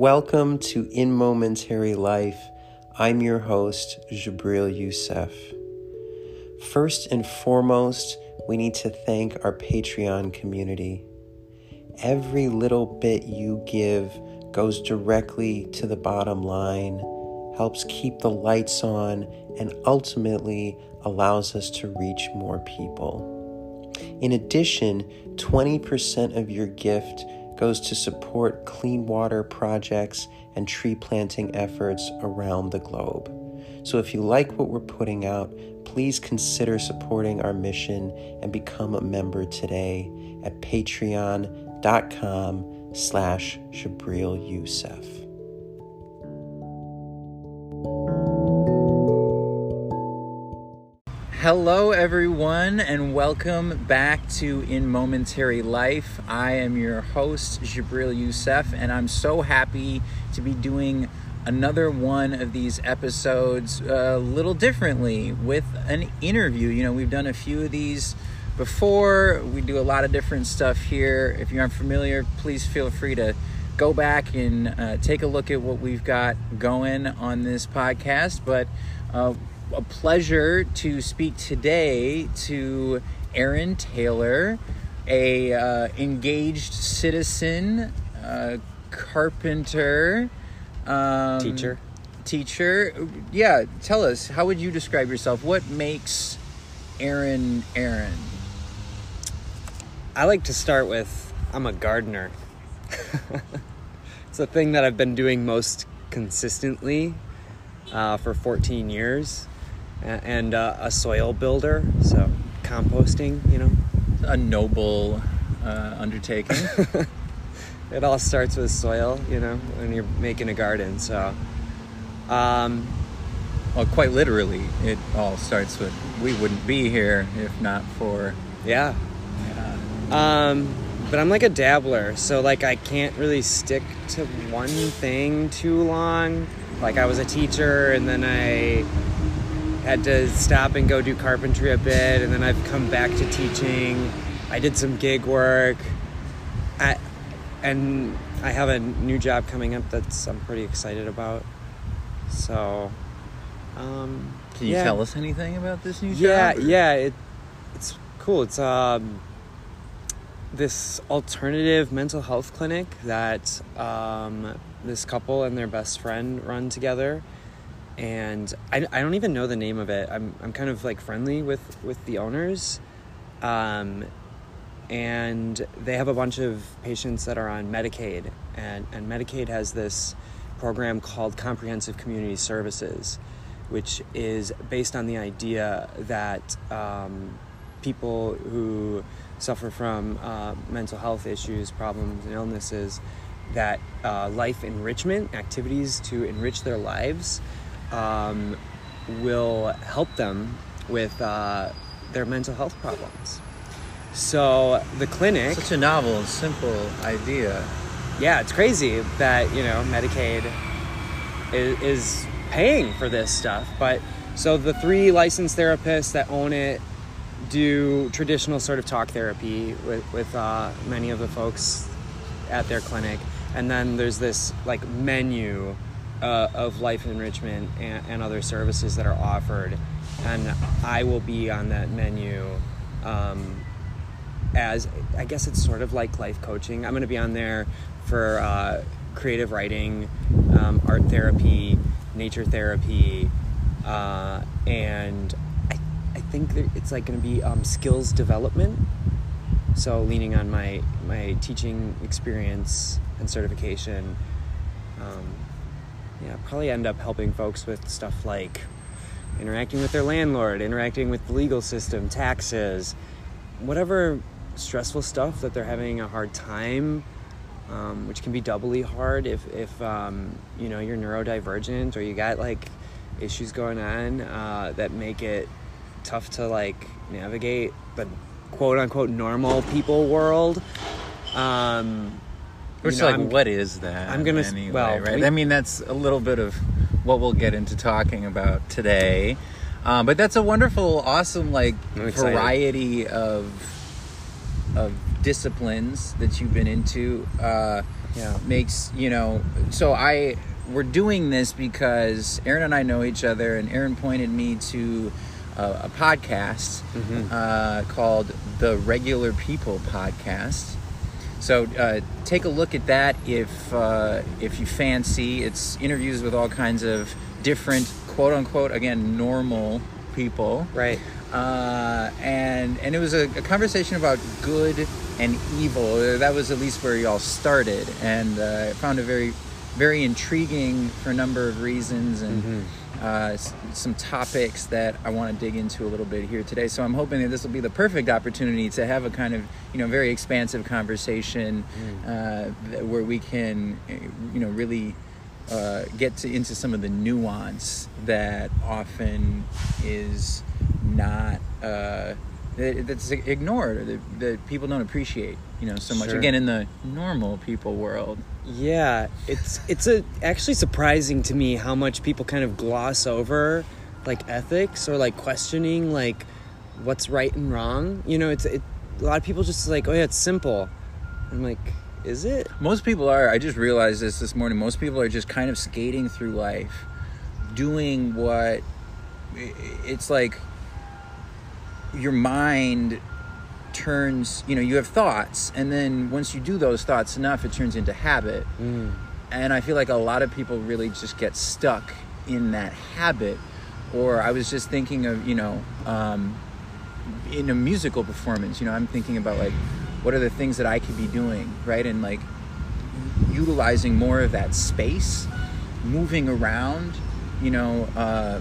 Welcome to In Momentary Life. I'm your host, Jabril Youssef. First and foremost, we need to thank our Patreon community. Every little bit you give goes directly to the bottom line, helps keep the lights on, and ultimately allows us to reach more people. In addition, 20% of your gift goes to support clean water projects and tree planting efforts around the globe. So if you like what we're putting out, please consider supporting our mission and become a member today at patreon.com slash Jabril Youssef. Hello, everyone, and welcome back to In Momentary Life. I am your host, Jabril Youssef, and I'm so happy to be doing another one of these episodes a little differently with an interview. You know, we've done a few of these before, we do a lot of different stuff here. If you aren't familiar, please feel free to go back and uh, take a look at what we've got going on this podcast. But uh, a pleasure to speak today to Aaron Taylor, a uh, engaged citizen, uh, carpenter, um, Teacher. teacher. Yeah, tell us how would you describe yourself? What makes Aaron Aaron? I like to start with I'm a gardener. it's a thing that I've been doing most consistently uh, for 14 years, and uh, a soil builder, so composting. You know, A noble uh, undertaking. it all starts with soil. You know, when you're making a garden. So, um, well, quite literally, it all starts with we wouldn't be here if not for. yeah. Um, but I'm like a dabbler, so like I can't really stick to one thing too long. Like I was a teacher, and then I had to stop and go do carpentry a bit, and then I've come back to teaching. I did some gig work, I, and I have a new job coming up that's I'm pretty excited about. So, um, Can you yeah. tell us anything about this new Yeah, job? or- yeah, it, it's cool. It's um, this alternative mental health clinic that um, this couple and their best friend run together. And I, I don't even know the name of it. I'm, I'm kind of like friendly with, with the owners. Um, and they have a bunch of patients that are on Medicaid. And, and Medicaid has this program called Comprehensive Community Services, which is based on the idea that um, people who suffer from uh, mental health issues, problems, and illnesses, that uh, life enrichment activities to enrich their lives um, will help them with uh, their mental health problems. So the clinic, Such a novel and simple idea. yeah, it's crazy that you know Medicaid is, is paying for this stuff. But so the three licensed therapists that own it do traditional sort of talk therapy with with uh, many of the folks at their clinic, and then there's this like menu uh, of life enrichment and, and other services that are offered, and I will be on that menu. Um, as I guess it's sort of like life coaching. I'm going to be on there for uh, creative writing, um, art therapy, nature therapy, uh, and I, I think it's like going to be um, skills development. So leaning on my my teaching experience and certification, um, yeah, probably end up helping folks with stuff like interacting with their landlord, interacting with the legal system, taxes, whatever stressful stuff that they're having a hard time, um, which can be doubly hard if, if um, you know you're neurodivergent or you got like issues going on uh, that make it tough to like navigate the quote unquote normal people world. Um, Which, you know, like, I'm- what is that? I'm gonna anyway, well, right? we- I mean, that's a little bit of what we'll get into talking about today. Um, but that's a wonderful, awesome, like variety of of disciplines that you've been into. Uh, Yeah. makes you know. So I we're doing this because Aaron and I know each other, and Aaron pointed me to a podcast uh, called the Regular People Podcast. So uh, take a look at that if uh, if you fancy. It's interviews with all kinds of different quote unquote again normal people Right. uh, and and it was a, a conversation about good and evil. That was at least where y'all started, and uh, I found it very, very intriguing for a number of reasons, and uh, some topics that I want to dig into a little bit here today. So I'm hoping that this will be the perfect opportunity to have a kind of you know very expansive conversation uh, where we can uh, you know really uh, get to, into some of the nuance that often is not uh, that, that's ignored or that, that people don't appreciate you know so much Sure. again in the normal people world Yeah, it's it's a actually surprising to me how much people kind of gloss over like ethics or like questioning like what's right and wrong. You know, it's it, a lot of people just like, oh yeah, it's simple. I'm like, is it? most people are i just realized this this morning most people are just kind of skating through life doing what it's like your mind turns you know you have thoughts and then once you do those thoughts enough it turns into habit. And i feel like a lot of people really just get stuck in that habit. Or i was just thinking of you know um, in a musical performance you know i'm thinking about like what are the things that i could be doing right? And like utilizing more of that space moving around you know uh,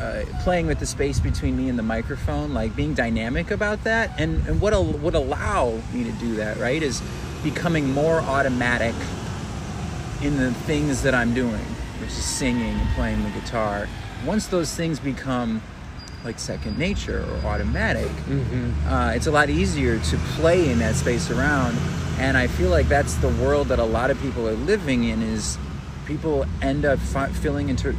uh, playing with the space between me and the microphone like being dynamic about that. And, and what al- would allow me to do that right is becoming more automatic in the things that i'm doing which is singing and playing the guitar. Once those things become like second nature or automatic uh, it's a lot easier to play in that space around. And i feel like that's the world that a lot of people are living in is people end up fi- filling into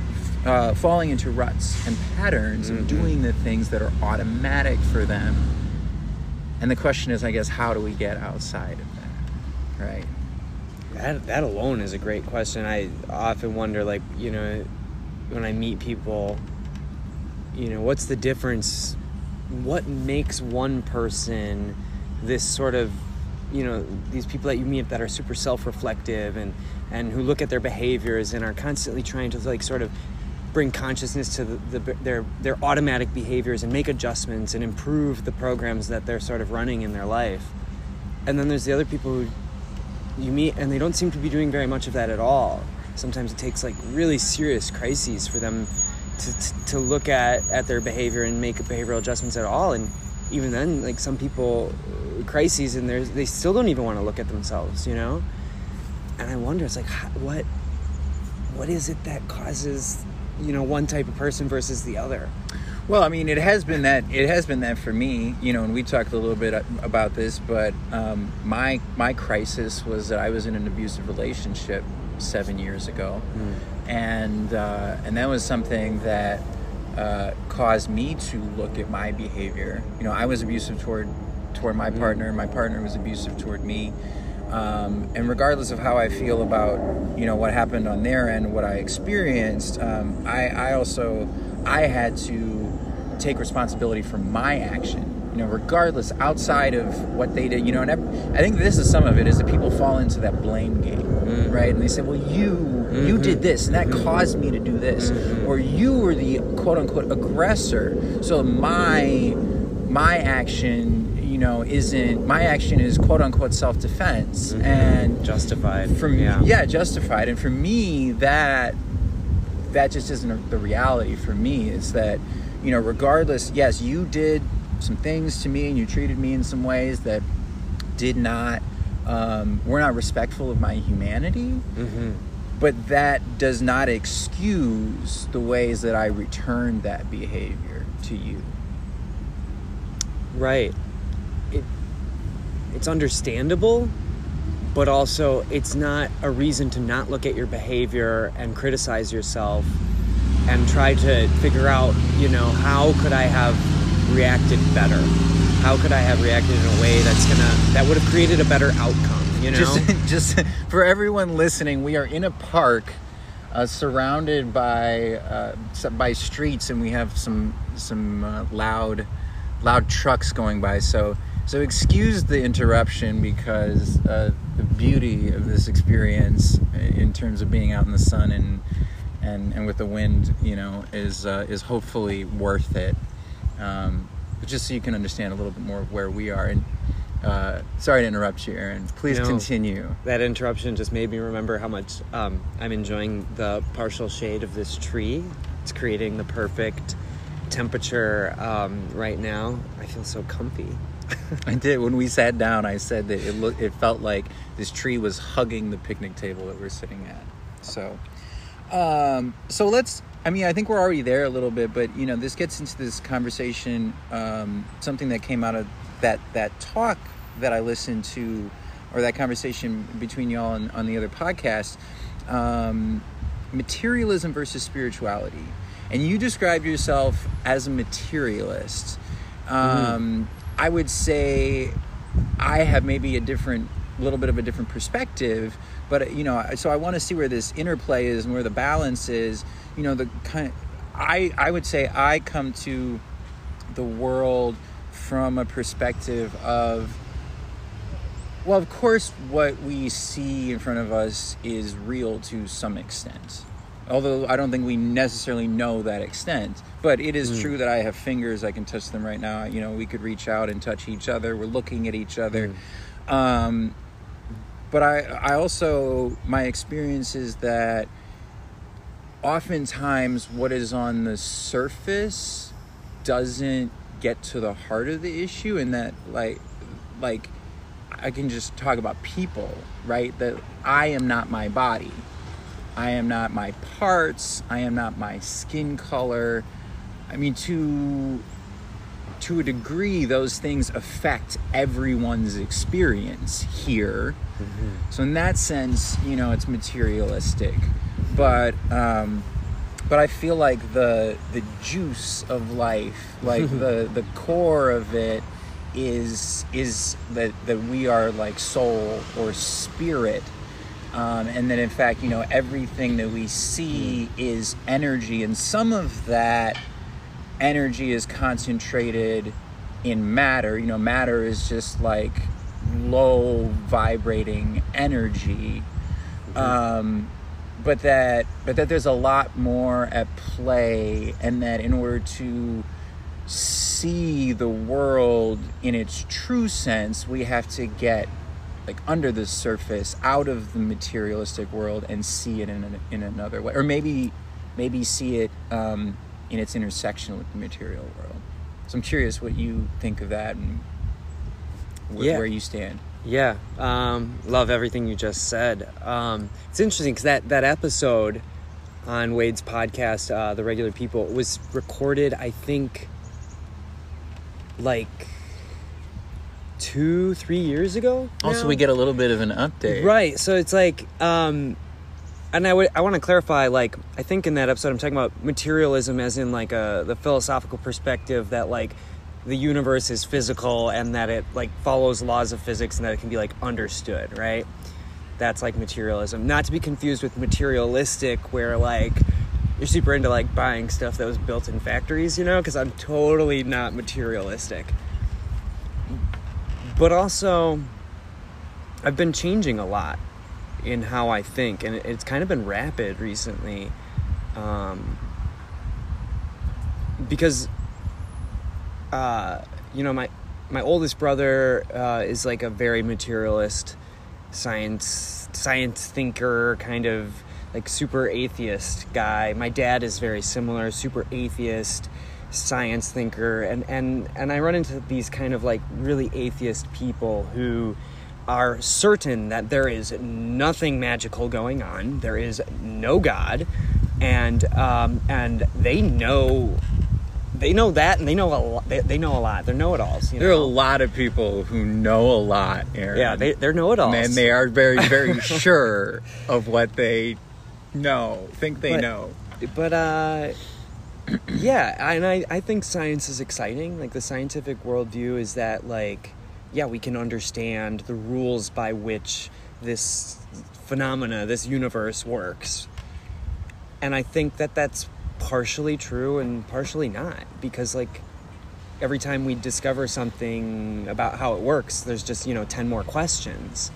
uh, falling into ruts and patterns and doing the things that are automatic for them and the question is i guess how do we get outside of that right That that alone is a great question. I often wonder, like, you know, when I meet people, you know, what's the difference? What makes one person this sort of, you know, these people that you meet that are super self-reflective and and who look at their behaviors and are constantly trying to like sort of bring consciousness to the, the, their their automatic behaviors and make adjustments and improve the programs that they're sort of running in their life. And then there's the other people who you meet and they don't seem to be doing very much of that at all. Sometimes it takes like really serious crises for them to, to, to look at at their behavior and make behavioral adjustments at all. And even then like some people uh, crises and they still don't even want to look at themselves you know? And i wonder it's like what what is it that causes you know one type of person versus the other Well, I mean, it has been that. It has been that for me, you know. And we talked a little bit about this, but um, my my crisis was that I was in an abusive relationship seven years ago, and uh, and that was something that uh, caused me to look at my behavior. You know, I was abusive toward toward my partner. My partner was abusive toward me. Um, and regardless of how I feel about you know what happened on their end, what I experienced, um, I, I also I had to take responsibility for my action. You know, regardless outside of what they did. You know, and I, I think this is some of it is that people fall into that blame game, right? And they say, "Well, you you did this, and that caused me to do this," or "You were the quote unquote aggressor, so my my action." Know, isn't my action is quote unquote self defense, and justified for me, yeah yeah. justified. And for me, that that just isn't the reality for me. Is that you know, regardless, yes, you did some things to me, and you treated me in some ways that did not um, were not respectful of my humanity. mm-hmm. But that does not excuse the ways that I returned that behavior to you. Right. It it's understandable, but also it's not a reason to not look at your behavior and criticize yourself and try to figure out, you know, how could I have reacted better? How could I have reacted in a way that's gonna that would have created a better outcome You know, just just for everyone listening, we are in a park uh, surrounded by uh, by streets, and we have some some uh, loud loud trucks going by. So so excuse the interruption because uh, the beauty of this experience, in terms of being out in the sun and and, and with the wind, you know, is uh, is hopefully worth it. Um, but just so you can understand a little bit more where we are. And uh, sorry to interrupt you, Aaron. Please No. continue. that interruption just made me remember how much um, I'm enjoying the partial shade of this tree. It's creating the perfect temperature um, right now. I feel so comfy. I did. When we sat down, I said that it looked, it felt like this tree was hugging the picnic table that we're sitting at. So, um, so let's. I mean, I think we're already there a little bit, but you know, this gets into this conversation. Um, something that came out of that that talk that I listened to, or that conversation between y'all on, on the other podcast. Um, materialism versus spirituality, and you described yourself as a materialist. Um, I would say I have maybe a different, little bit of a different perspective, but you know, so I want to see where this interplay is and where the balance is. You know, the kind. I I would say I come to the world from a perspective of well, of course, what we see in front of us is real to some extent. Although I don't think we necessarily know that extent. But it is true that I have fingers, I can touch them right now. You know, we could reach out and touch each other. We're looking at each other. Um, but I, I also, my experience is that oftentimes what is on the surface doesn't get to the heart of the issue and that like like I can just talk about people, right? That I am not my body. I am not my parts. I am not my skin color. I mean to to a degree those things affect everyone's experience here. So in that sense, you know, it's materialistic. But um but I feel like the the juice of life, like the the core of it is is that that we are like soul or spirit um, and that in fact you know everything that we see is energy and some of that energy is concentrated in matter. You know matter is just like low vibrating energy. Um, but that but that there's a lot more at play and that in order to see the world in its true sense we have to get like under the surface out of the materialistic world and see it in, an, in another way or maybe maybe see it um, in its intersection with the material world so i'm curious what you think of that and wh- Yeah. where you stand Yeah, um, love everything you just said. Um, it's interesting because that that episode on Wade's podcast, uh, The Regular People, was recorded. I think like two, three years ago. also now? we get a little bit of an update Right. So it's like, um, and I would I want to clarify. Like, I think in that episode, I'm talking about materialism as in like a the philosophical perspective that like the universe is physical and that it like follows laws of physics and that it can be like understood. Right. That's like materialism, not to be confused with materialistic, where like you're super into like buying stuff that was built in factories, you know? Because I'm totally not materialistic. But also, I've been changing a lot in how I think, and it's kind of been rapid recently. Um, because, uh, you know, my my oldest brother uh, is like a very materialist, science science thinker, kind of like super atheist guy. My dad is very similar, super atheist science thinker and and and I run into these kind of like really atheist people who are certain that there is nothing magical going on. There is no God, and um, and they know they know that, and they know a lot. They, they know a lot. They're know-it-alls. You there are a lot of people who know a lot Aaron. Yeah, they they're know-it-alls. and they are very very sure of what they know think they But- know but uh yeah and I, I think science is exciting like the scientific worldview is that like yeah, we can understand the rules by which this phenomena, this universe works. And I think that that's partially true and partially not because like every time we discover something about how it works, there's just, you know, 10 more questions.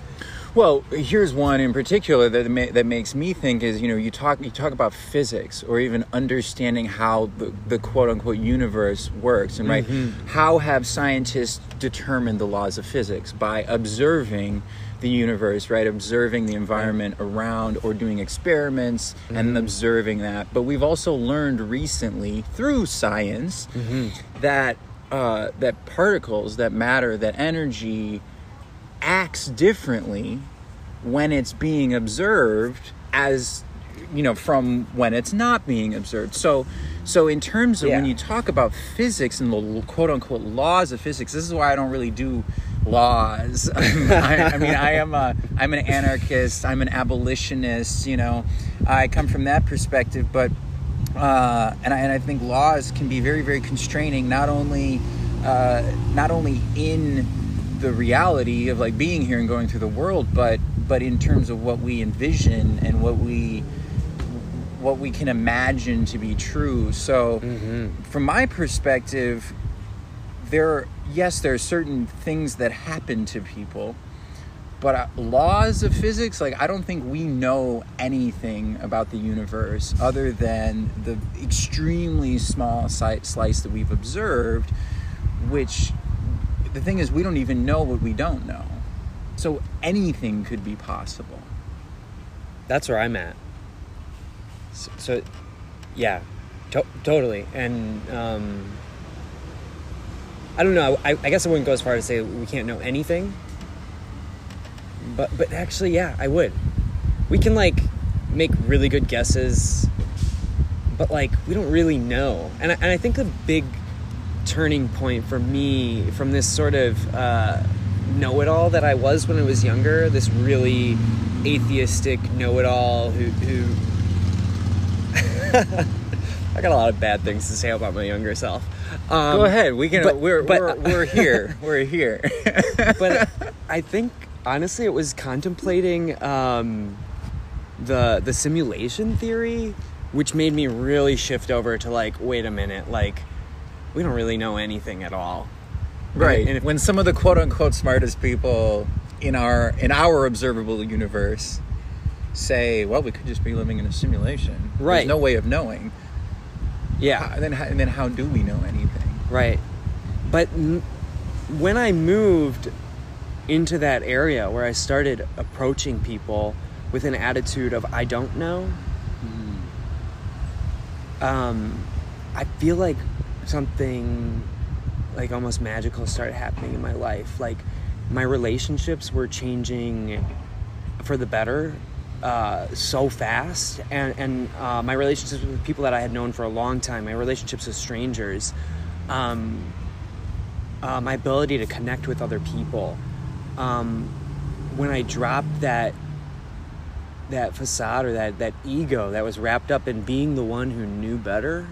Well, here's one in particular that ma- that makes me think is you know you talk you talk about physics or even understanding how the, the quote unquote universe works and right Mm-hmm. how have scientists determined the laws of physics by observing the universe right observing the environment around or doing experiments Mm-hmm. and observing that but we've also learned recently through science Mm-hmm. that uh, that particles that matter that energy acts differently when it's being observed as you know from when it's not being observed. So so in terms of when you talk about physics and the quote unquote laws of physics this is why i don't really do laws. I, I mean i am a i'm an anarchist. I'm an abolitionist you know. I come from that perspective but uh, and, I, and I think laws can be very, very constraining. Not only, uh, not only in the reality of like being here and going through the world, but but in terms of what we envision and what we what we can imagine to be true. So, from my perspective, there yes, there are certain things that happen to people, but uh, laws of physics like i don't think we know anything about the universe other than the extremely small slice that we've observed which the thing is we don't even know what we don't know so anything could be possible That's where I'm at. So, so yeah, to- totally. And um, I don't know. I, I guess I wouldn't go as far as to say we can't know anything. But but actually, yeah, I would. We can like make really good guesses, but like we don't really know. And I, and I think the big turning point for me from this sort of uh, know-it-all that I was when I was younger, this really atheistic know-it-all who, who I got a lot of bad things to say about my younger self. Um, go ahead. We can but- we're, but- we're we're here. We're here. But I think honestly, it was contemplating um, the the simulation theory, which made me really shift over to like, wait a minute, like we don't really know anything at all. right And if- when some of the quote unquote smartest people in our in our observable universe say well we could just be living in a simulation Right. there's no way of knowing Yeah, How- then how, and then how do we know anything right. But n- when I moved into that area where I started approaching people with an attitude of I don't know, um, I feel like something like almost magical started happening in my life. Like my relationships were changing for the better uh, so fast, and and uh, my relationships with people that I had known for a long time, my relationships with strangers, um, uh, my ability to connect with other people. Um, when I dropped that that facade or that that ego that was wrapped up in being the one who knew better,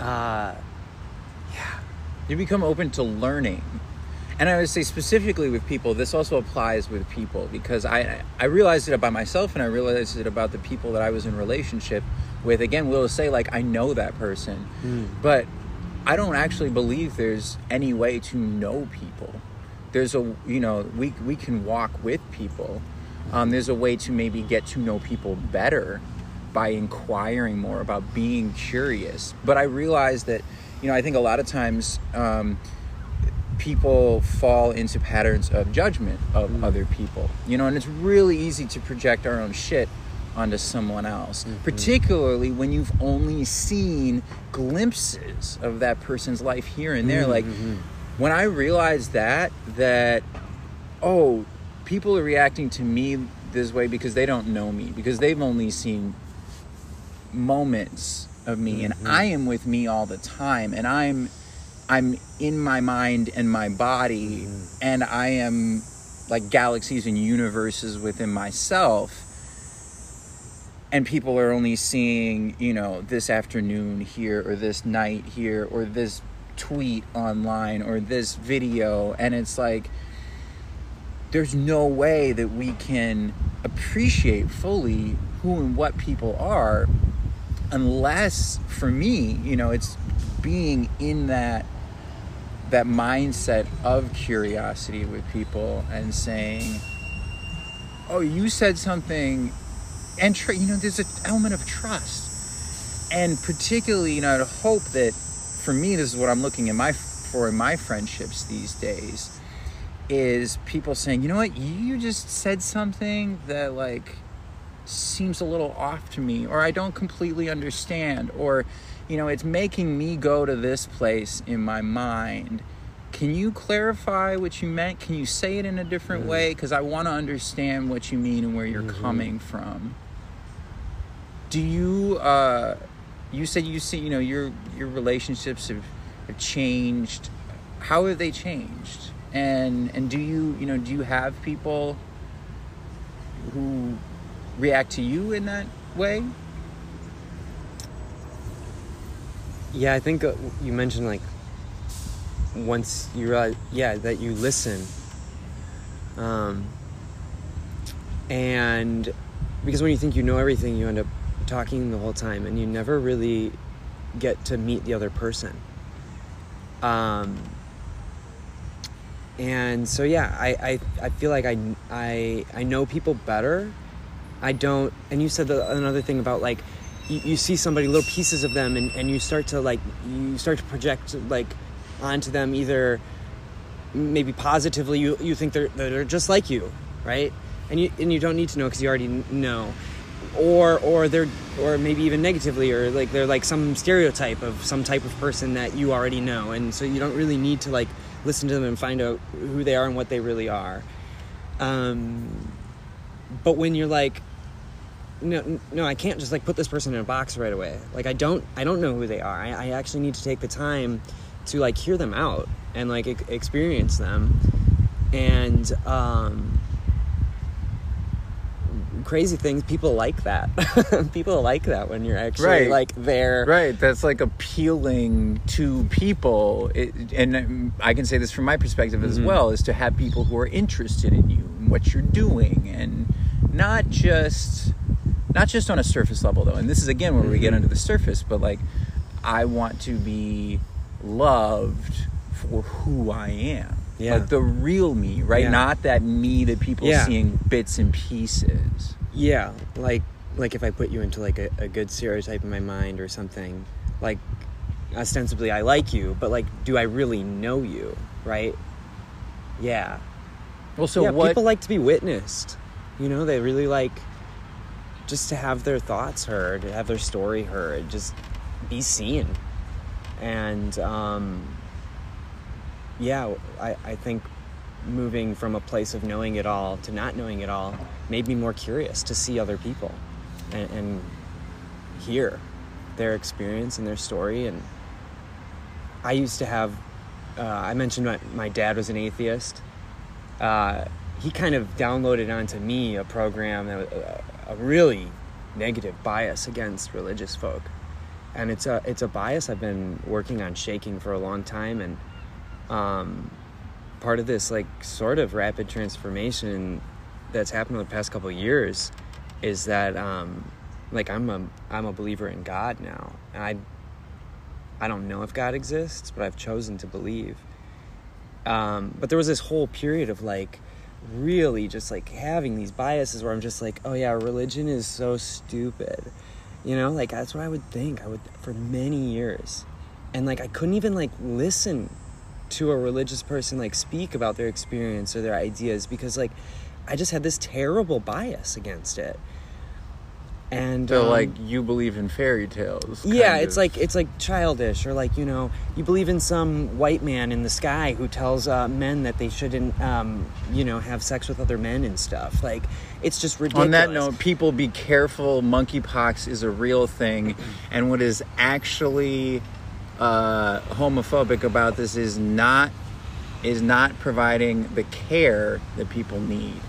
uh, yeah, you become open to learning. And i would say specifically with people this also applies with people because i i realized it about myself and i realized it about the people that i was in relationship with. Again we'll say like i know that person but i don't actually believe there's any way to know people. There's a you know we we can walk with people. Um, there's a way to maybe get to know people better by inquiring more about being curious. But i realized that you know i think a lot of times um, people fall into patterns of judgment of mm. other people you know and it's really easy to project our own shit onto someone else mm-hmm. particularly when you've only seen glimpses of that person's life here and there. Like mm-hmm. when i realized that that oh people are reacting to me this way because they don't know me because they've only seen moments of me and mm-hmm. I am with me all the time and I'm I'm in my mind and my body mm-hmm. and I am like galaxies and universes within myself and people are only seeing, you know, this afternoon here or this night here or this tweet online or this video and it's like there's no way that we can appreciate fully who and what people are unless for me you know it's being in that that mindset of curiosity with people and saying oh you said something and tr- you know there's an element of trust. And particularly you know i'd hope that for me this is what i'm looking in my for in my friendships these days is people saying you know what? You just said something that like seems a little off to me or i don't completely understand or you know it's making me go to this place in my mind. Can you clarify what you meant? Can you say it in a different Mm. way? Because i want to understand what you mean and where you're Mhm. coming from. Do you uh you said you see you know your your relationships have, have changed. How have they changed? And and do you you know do you have people who react to you in that way Yeah, I think uh, you mentioned like once you realize, yeah, that you listen. Um, and because when you think you know everything, you end up talking the whole time and you never really get to meet the other person. Um, and so yeah, I, I, I feel like I, I, I know people better. I don't, and you said the, another thing about like, you, you see somebody, little pieces of them, and, and you start to like, you start to project like onto them either maybe positively, you, you think they're, they're just like you, right? And you, and you don't need to know because you already know. Or, or they're, or maybe even negatively, or like they're like some stereotype of some type of person that you already know, and so you don't really need to like listen to them and find out who they are and what they really are. Um, but when you're like, no, no, I can't just like put this person in a box right away. Like I don't, I don't know who they are. I, I actually need to take the time to like hear them out and like e- experience them. And um, crazy things, people like that. people like that when you're actually Right. like there. right that's like appealing to people it, and um, i can say this from my perspective as Mhm. well is to have people who are interested in you and what you're doing and not just not just on a surface level though and this is again where we get Mhm. under the surface but like i want to be loved for who i am Yeah. like the real me right Yeah. not that me that people Yeah. seeing bits and pieces Yeah, like like if I put you into like a, a good stereotype in my mind or something, like ostensibly I like you, but like do I really know you, right? Yeah. well so yeah, what people like to be witnessed. You know, they really like just to have their thoughts heard, have their story heard, just be seen. And um yeah, I, I think moving from a place of knowing it all to not knowing it all made me more curious to see other people and, and hear their experience and their story. And I used to have, uh, I mentioned my, my dad was an atheist. Uh, he kind of downloaded onto me a program that was a, a really negative bias against religious folk. And it's a it's a bias I've been working on shaking for a long time, and um, part of this like sort of rapid transformation that's happened over the past couple years is that um, like I'm a I'm a believer in God now, and I I don't know if God exists, but I've chosen to believe. Um, but there was this whole period of like really just like having these biases where I'm just like, oh yeah, religion is so stupid. You know, like that's what I would think. I would for many years. And like I couldn't even like listen to a religious person like speak about their experience or their ideas because like I just had this terrible bias against it. And so um, like you believe in fairy tales yeah, it's of. like it's like childish, or like you know, you believe in some white man in the sky who tells uh, men that they shouldn't, um, you know, have sex with other men and stuff. Like, it's just ridiculous. On that note, people be careful. Monkeypox is a real thing, and what is actually uh, homophobic about this is not is not providing the care that people need.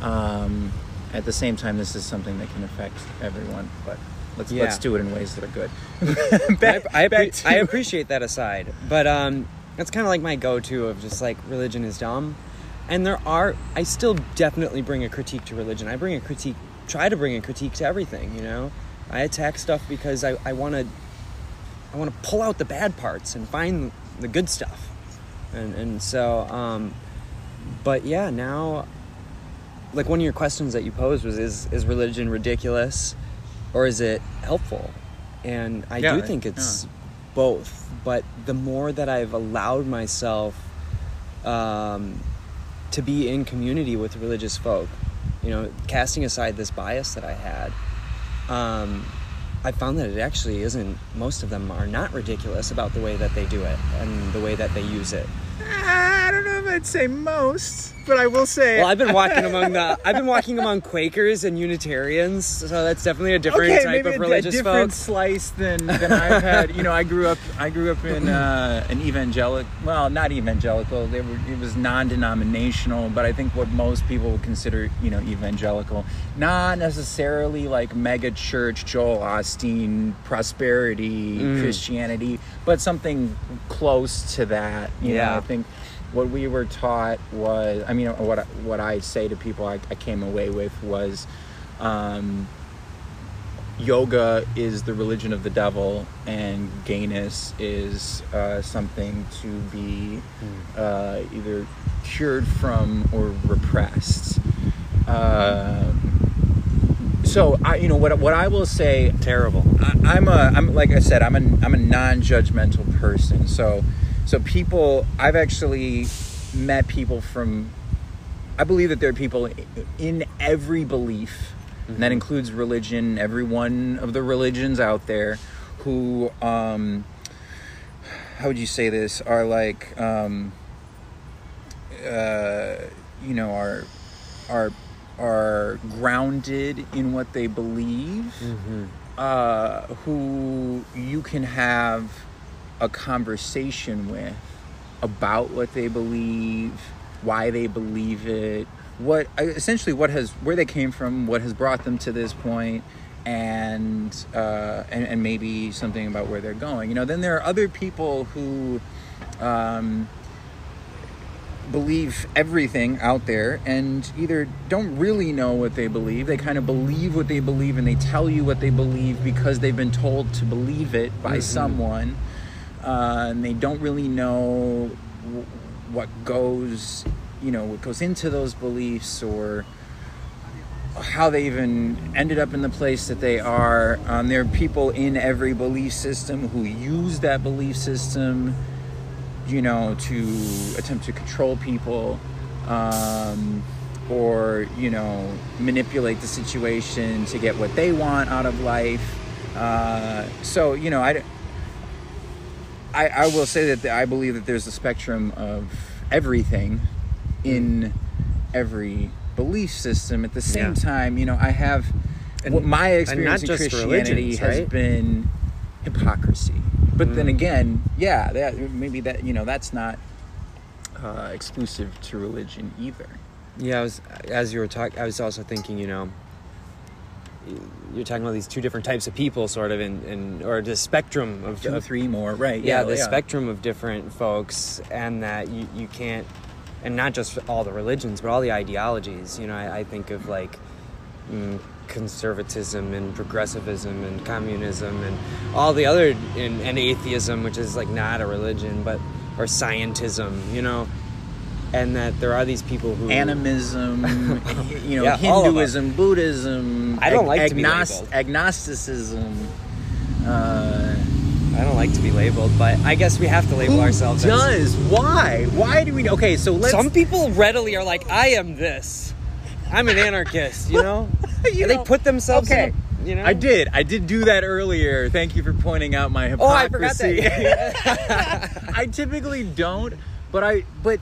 Um, at the same time, this is something that can affect everyone. But Let's Yeah. let's do it in ways that are good. I, back, I, back to- I appreciate that aside, but um, that's kind of like my go-to of just like religion is dumb, and there are I still definitely bring a critique to religion. I bring a critique, try to bring a critique to everything. You know, I attack stuff because I I want to I want to pull out the bad parts and find the good stuff, and and so um, but yeah now. Like one of your questions that you posed was is is religion ridiculous or is it helpful? And I Yeah, do think it's both. But the more that I've allowed myself um, to be in community with religious folk, you know, casting aside this bias that I had, um, I found that it actually isn't. Most of them are not ridiculous about the way that they do it and the way that they use it. I don't know if I'd say most, but I will say. Well, I've been walking among the I've been walking among Quakers and Unitarians, so that's definitely a different okay, type of a- religious a different folk. slice than, than I've had. You know, I grew up. I grew up in uh, an evangelical. Well, not evangelical. They were. It was non-denominational, but I think what most people would consider, you know, evangelical. Not necessarily like mega church, Joel Osteen, prosperity, Mm. Christianity, but something close to that. You know, Yeah. I think what we were taught was i mean what I- what i say to people i, I came away with was um, yoga is the religion of the devil and gayness is uh, something to be uh, either cured from or repressed um, so I, you know what what I will say Terrible. I, I'm a I'm like I said I'm a I'm a non-judgmental person. So so people I've actually met people from I believe that there are people in every belief and that includes religion, every one of the religions out there who um how would you say this are like um uh you know are are are grounded in what they believe Mm-hmm. uh, who you can have a conversation with about what they believe, why they believe it, what essentially what has where they came from, what has brought them to this point, and uh, and, and maybe something about where they're going. You know, then there are other people who. Um, believe everything out there and either don't really know what they believe they kind of believe what they believe and they tell you what they believe because they've been told to believe it by someone uh, and they don't really know what goes you know what goes into those beliefs or how they even ended up in the place that they are um, there are people in every belief system who use that belief system you know, to attempt to control people, um, or you know, manipulate the situation to get what they want out of life. Uh, so you know, I, I, I will say that I believe that there's a spectrum of everything in every belief system. At the same Yeah. time, you know, I have And- what my experience in Christianity has right? been hypocrisy. But then Mm. again, yeah, that maybe that you know that's not uh, exclusive to religion either. Yeah, I was as you were talking. I was also thinking, you know, you're talking about these two different types of people, sort of, in, in or the spectrum of, Two, of three more, right? yeah, the spectrum of different folks, and that you, you can't, and not just all the religions, but all the ideologies. You know, I, I think of like mm, conservatism and progressivism and communism and all the other, and, and atheism, which is like not a religion, but or scientism. You know, and that there are these people who Animism, you know, Yeah, Hinduism, Buddhism. I don't like to be agnost- agnosticism. Uh, I don't like to be labeled, but I guess we have to label who ourselves. as- does? Why? Why do we? Okay, so let's. Some people readily are like, I am this. I'm an anarchist, you know? You And they put themselves okay. in a, you know? I did. I did do that earlier. Thank you for pointing out my hypocrisy. Oh, I forgot that. I typically don't, but I but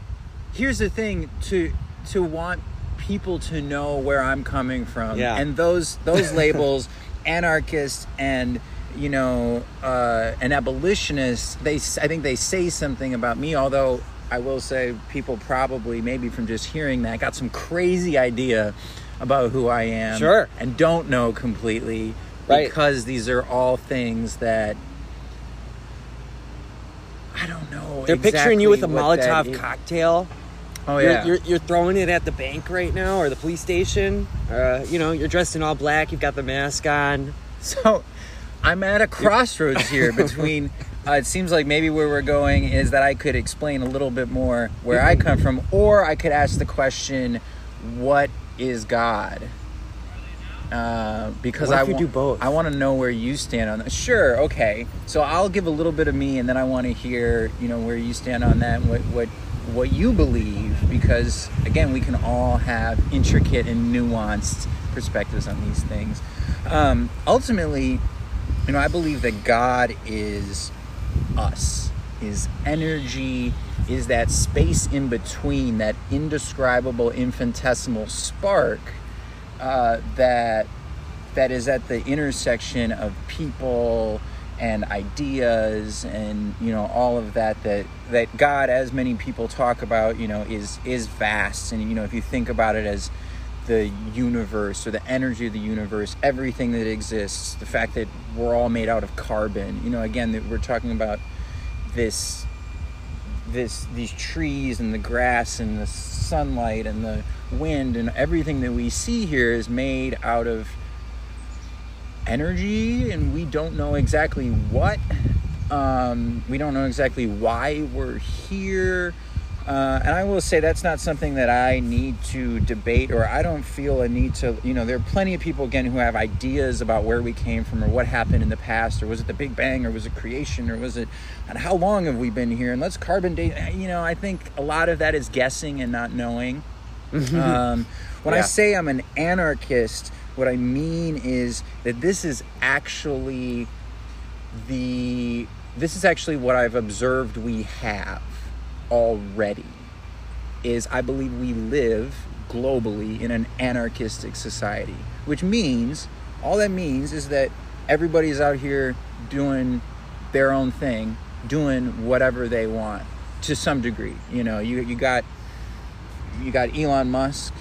here's the thing to to want people to know where I'm coming from. Yeah. And those those labels anarchist and you know uh, an abolitionist they I think they say something about me although I will say people probably maybe from just hearing that got some crazy idea about who I am Sure. and don't know completely Right. because these are all things that I don't know. They're picturing you with a exactly Molotov is. Oh You're- yeah, you're, you're throwing it at the bank right now or the police station. Uh, you know, you're dressed in all black. You've got the mask on. So I'm at a crossroads here between. Uh, it seems like maybe where we're going is that I could explain a little bit more where I come from, or I could ask the question, "What is God?" Uh, because I if you wa- do both? I want to know where you stand on that. Sure, okay. So I'll give a little bit of me, and then I want to hear, you know, where you stand on that, and what what what you believe, because again, we can all have intricate and nuanced perspectives on these things. Um, ultimately, you know, I believe that God is us, is energy, is that space in between, that indescribable infinitesimal spark uh, that that is at the intersection of people and ideas and you know all of that that that God as many people talk about you know is is vast. And you know if you think about it as the universe or the energy of the universe everything that exists the fact that we're all made out of carbon you know again that we're talking about this this these trees and the grass and the sunlight and the wind and everything that we see here is made out of energy and we don't know exactly what um, we don't know exactly why we're here uh, and I will say that's not something that I need to debate, or I don't feel a need to. You know, there are plenty of people again who have ideas about where we came from, or what happened in the past, or was it the Big Bang, or was it creation, or was it, and how long have we been here? And let's carbon date. You know, I think a lot of that is guessing and not knowing. um, when I say I'm an anarchist, what I mean is that this is actually the this is actually what I've observed we have already is I believe we live globally in an anarchistic society, which means all that means is that everybody's out here doing their own thing, doing whatever they want to some degree. You know, you you got you got Elon Musk,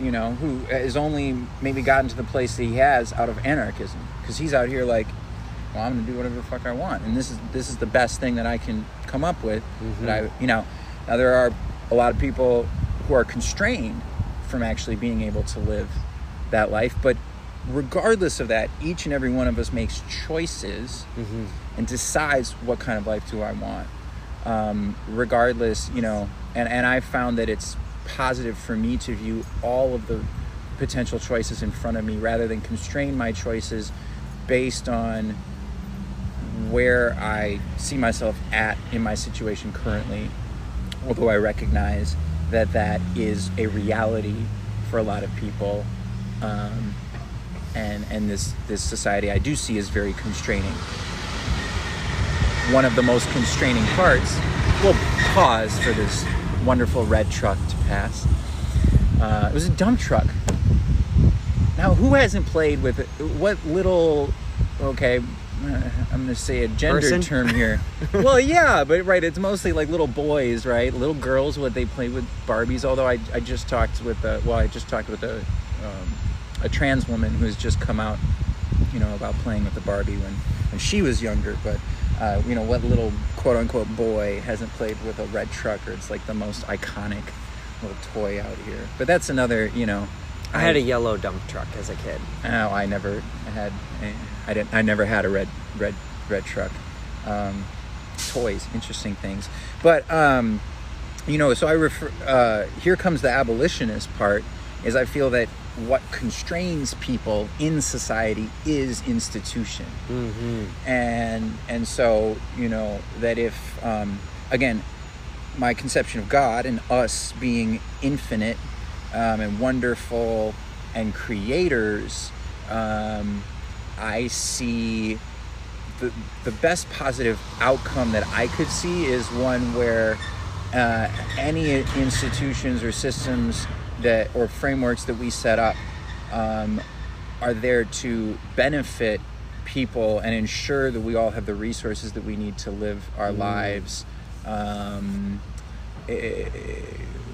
you know, who has only maybe gotten to the place that he has out of anarchism because he's out here like, well, I'm gonna do whatever the fuck I want, and this is this is the best thing that I can come up with. That I, you know, now there are a lot of people who are constrained from actually being able to live that life, but regardless of that, each and every one of us makes choices and decides what kind of life do I want. Um, regardless, you know, and, and I found that it's positive for me to view all of the potential choices in front of me rather than constrain my choices based on where I see myself at in my situation currently. Although I recognize that that is a reality for a lot of people, um, and and this this society I do see is very constraining. One of the most constraining parts. We'll pause for this wonderful red truck to pass. Uh, it was a dump truck. Now, who hasn't played with it? What little? Okay, uh, I'm gonna say a gender Person? term here. well, yeah, but right, it's mostly like little boys, right? Little girls, what they play with Barbies. Although I, I just talked with a, well, I just talked with a um, a trans woman who has just come out, you know, about playing with the Barbie when when she was younger. But uh, you know, what little quote unquote boy hasn't played with a red truck, or it's like the most iconic little toy out here. But that's another, you know. I had a yellow dump truck as a kid. Oh, I never had. I didn't. I never had a red, red, red truck. Um, toys, interesting things. But um, you know, so I refer. Uh, here comes the abolitionist part. Is I feel that what constrains people in society is institution, Mm-hmm. and and so you know that if um, again, my conception of God and us being infinite um, and wonderful and creators, um, I see the, the best positive outcome that I could see is one where uh, any institutions or systems that or frameworks that we set up um, are there to benefit people and ensure that we all have the resources that we need to live our lives um,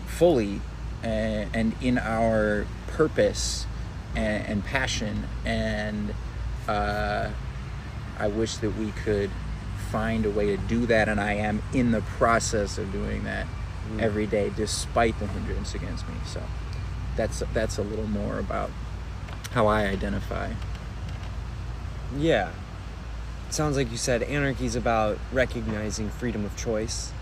fully and, and in our purpose and, and passion. And uh, I wish that we could find a way to do that, and I am in the process of doing that Mm. every day, despite the hindrance against me. So that's that's a little more about how I identify. Yeah. It sounds like you said anarchy is about recognizing freedom of choice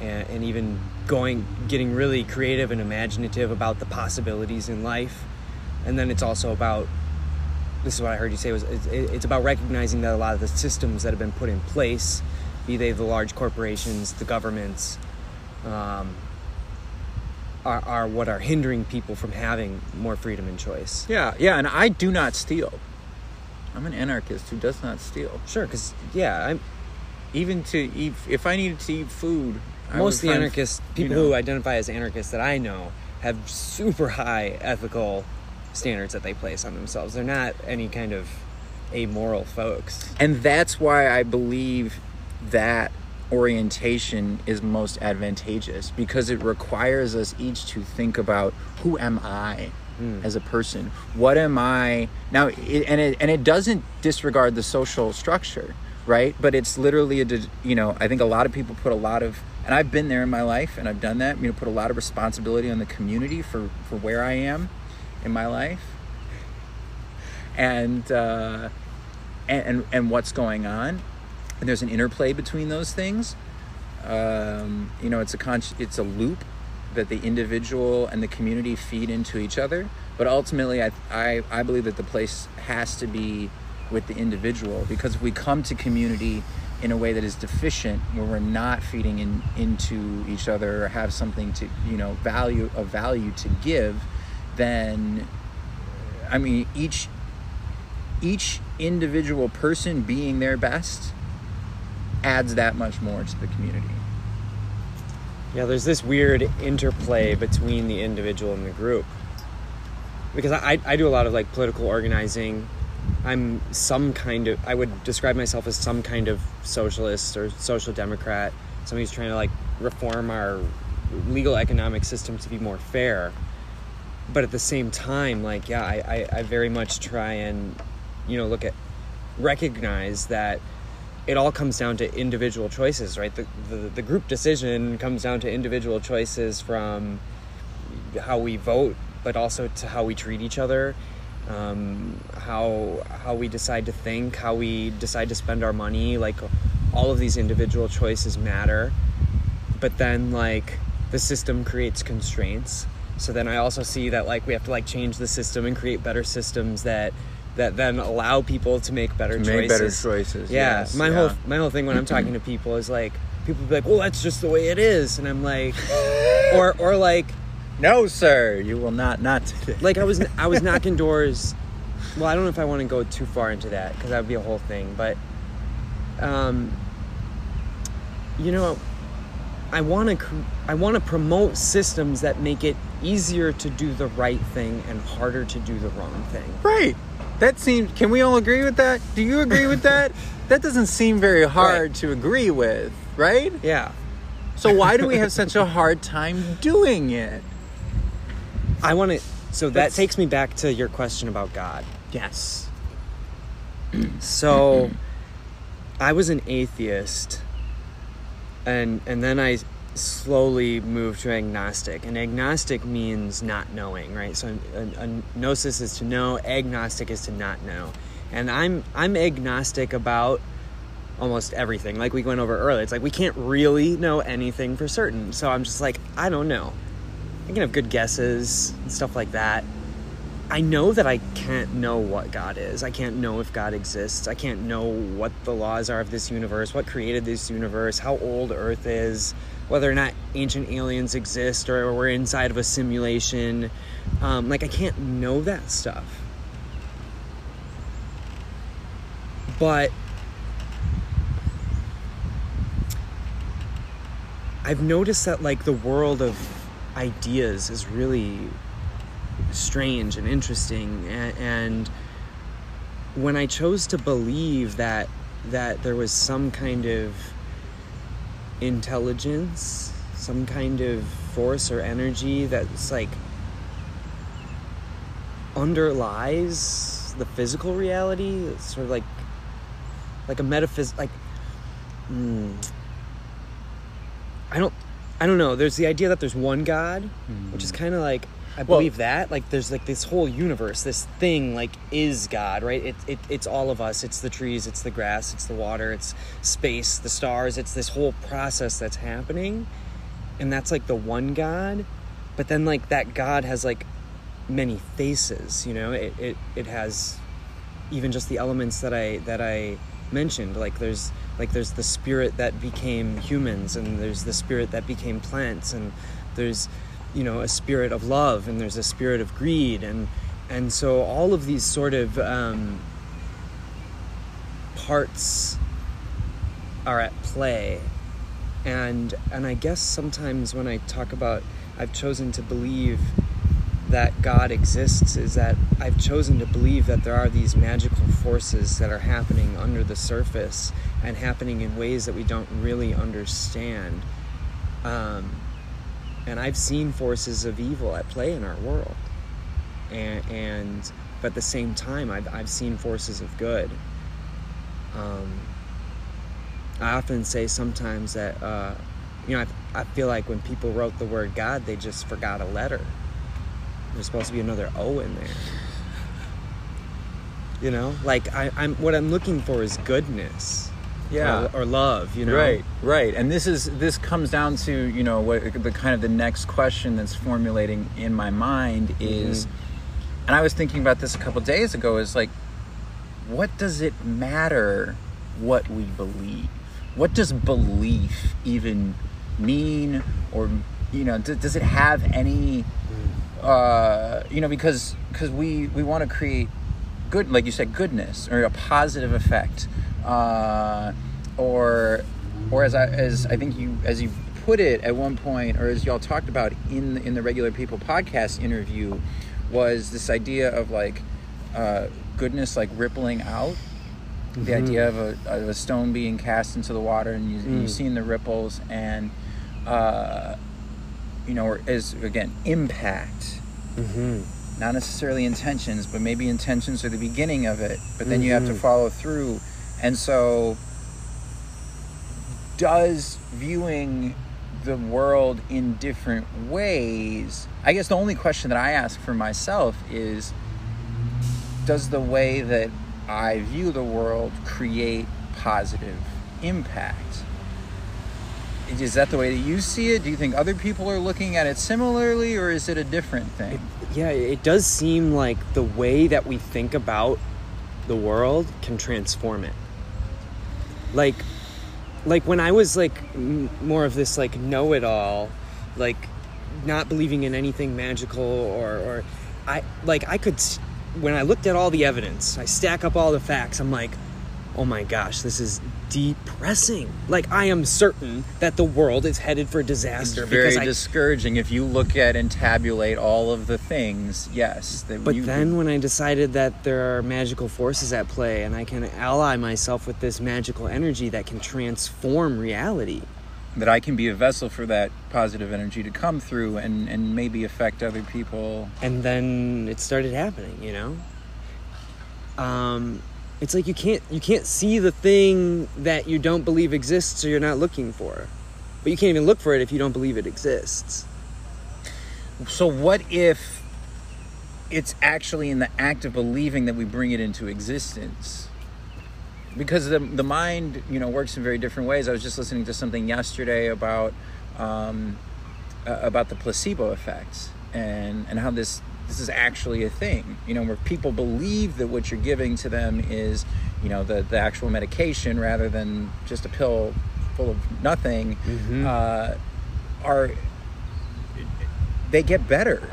and, and even going getting really creative and imaginative about the possibilities in life. And then it's also about this is what I heard you say was it's, it's about recognizing that a lot of the systems that have been put in place, be they the large corporations, the governments, um, are, are what are hindering people from having more freedom and choice. Yeah, yeah, and I do not steal. I'm an anarchist who does not steal. Sure, because yeah, I'm Even to eat, if I needed to eat food, most of the anarchists, you people know. who identify as anarchists that I know, have super high ethical standards that they place on themselves. They're not any kind of amoral folks. and that's why I believe that orientation is most advantageous because it requires us each to think about who am I as a person? What am I now? It, and it and it doesn't disregard the social structure, right? But it's literally a you know I think a lot of people put a lot of and I've been there in my life and I've done that. You know, put a lot of responsibility on the community for for where I am in my life, and. uh and, and, and what's going on and there's an interplay between those things. Um, you know it's a con- it's a loop that the individual and the community feed into each other. But ultimately I, I i believe that the place has to be with the individual because if we come to community in a way that is deficient where we're not feeding in into each other or have something to you know value a value to give then i mean each each individual person being their best adds that much more to the community. Yeah, there's this weird interplay between the individual and the group. Because I, I do a lot of like political organizing. I'm some kind of, I would describe myself as some kind of socialist or social democrat, somebody who's trying to like reform our legal economic system to be more fair. But at the same time, like, yeah, I, I, I very much try and, you know, look at, recognize that it all comes down to individual choices, right? The, the the group decision comes down to individual choices from how we vote, but also to how we treat each other, um, how how we decide to think, how we decide to spend our money. Like all of these individual choices matter, but then like the system creates constraints. So then I also see that like we have to like change the system and create better systems that that then allow people to make better choices. Make better choices. Yeah, yes, my yeah. whole my whole thing when I'm talking to people is like people be like, "Well, that's just the way it is," and I'm like, or or like No, sir, you will not not today. like I was I was knocking doors. Well, I don't know if I want to go too far into that because that would be a whole thing, but um, you know, I want to I want to promote systems that make it easier to do the right thing and harder to do the wrong thing. right. That seems. Can we all agree with that? Do you agree with that? that doesn't seem very hard Right. to agree with, right? Yeah. So why do we have such a hard time doing it? I want to so that That's- takes me back to your question about God. Yes. So I was an atheist and and then I slowly moved to agnostic. And agnostic means not knowing, right? So a, a gnosis is to know, agnostic is to not know. And I'm I'm agnostic about almost everything. Like we went over earlier, it's like we can't really know anything for certain. So I'm just like, I don't know. I can have good guesses and stuff like that. I know that I can't know what God is. I can't know if God exists. I can't know what the laws are of this universe, what created this universe, how old Earth is, whether or not ancient aliens exist or we're inside of a simulation. Um, like, I can't know that stuff. But I've noticed that, like, the world of ideas is really strange and interesting and, and when i chose to believe that that there was some kind of intelligence some kind of force or energy that's like underlies the physical reality, it's sort of like like a metaphys like mm, I don't I don't know. There's the idea that there's one God, which is kind of like I Well- believe that like there's like this whole universe, this thing like is God, right? It, it it's all of us. It's the trees, it's the grass, it's the water, it's space, the stars. It's this whole process that's happening, and that's like the one God. But then like that God has like many faces. You know, it it it has even just the elements that I that I mentioned. Like there's like there's the spirit that became humans, and there's the spirit that became plants, and there's you know a spirit of love, and there's a spirit of greed, and and so all of these sort of um, parts are at play and and I guess sometimes when I talk about I've chosen to believe that God exists is that I've chosen to believe that there are these magical forces that are happening under the surface and happening in ways that we don't really understand. Um, and I've seen forces of evil at play in our world, and, and but at the same time, I've I've seen forces of good. Um, I often say sometimes that uh, you know I, I feel like when people wrote the word God, they just forgot a letter. There's supposed to be another O in there. You know, like I, I'm what I'm looking for is goodness, Yeah. or, or love. You know, Right, right, and this is this comes down to you know what the kind of the next question that's formulating in my mind is, and I was thinking about this a couple days ago. Is like, what does it matter what we believe? What does belief even mean, or you know, d- does it have any? Uh, you know, because because we we want to create good, like you said, goodness or a positive effect, uh, or or as I as I think you as you put it at one point, or as y'all talked about in the, in the regular people podcast interview, was this idea of like uh, goodness like rippling out. The idea of a, of a stone being cast into the water and you, Mm. you've seen the ripples and uh, you know, or is again impact Mm-hmm. not necessarily intentions, but maybe intentions are the beginning of it, but then you have to Mhm. follow through. And so, does viewing the world in different ways, I guess the only question that I ask for myself is does the way that I view the world create positive impact? Is that the way that you see it? Do you think other people are looking at it similarly, or is it a different thing? Yeah, it does seem like the way that we think about the world can transform it. Like, like when I was like m- more of this like know-it-all, like not believing in anything magical or or I like I could when I looked at all the evidence, I stack up all the facts. I'm like, oh my gosh, this is depressing. Like I am certain that the world is headed for disaster It's very I discouraging if you look at and tabulate all of the things. Yes, that But you, then when I decided that there are magical forces at play and I can ally myself with this magical energy that can transform reality. that I can be a vessel for that positive energy to come through and and maybe affect other people. And then it started happening, you know? Um it's like you can't you can't see the thing that you don't believe exists or you're not looking for. But you can't even look for it if you don't believe it exists. So what if it's actually in the act of believing that we bring it into existence? Because the the mind, you know, works in very different ways. I was just listening to something yesterday about um, about the placebo effect and and how this this is actually a thing. You know, where people believe that what you're giving to them is, you know, the the actual medication rather than just a pill full of nothing. Uh, are they get better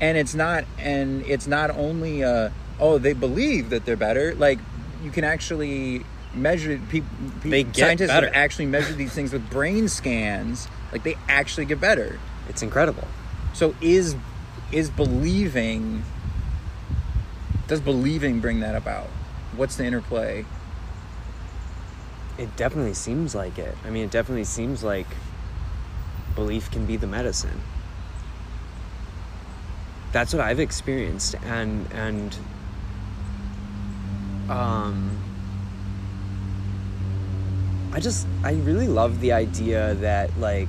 and it's not and it's not only uh oh they believe that they're better like you can actually measure people get scientists better. have actually measured these things with brain scans like they actually get better It's incredible. so is is believing does believing bring that about what's the interplay It definitely seems like it. I mean, it definitely seems like belief can be the medicine. That's what I've experienced, and and um, I just I really love the idea that like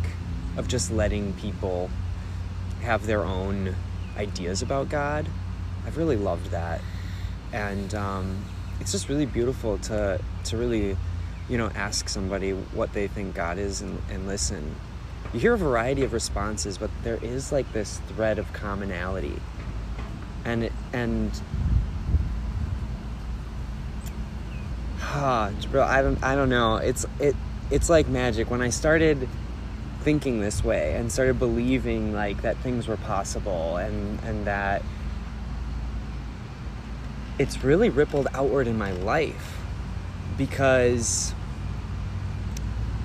of just letting people have their own ideas about God. I've really loved that, and um, it's just really beautiful to to really, you know, ask somebody what they think God is and, and listen. You hear a variety of responses, but there is like this thread of commonality, and it, and ah, bro, I don't I don't know. It's it it's like magic. When I started thinking this way and started believing like that things were possible and and that it's really rippled outward in my life because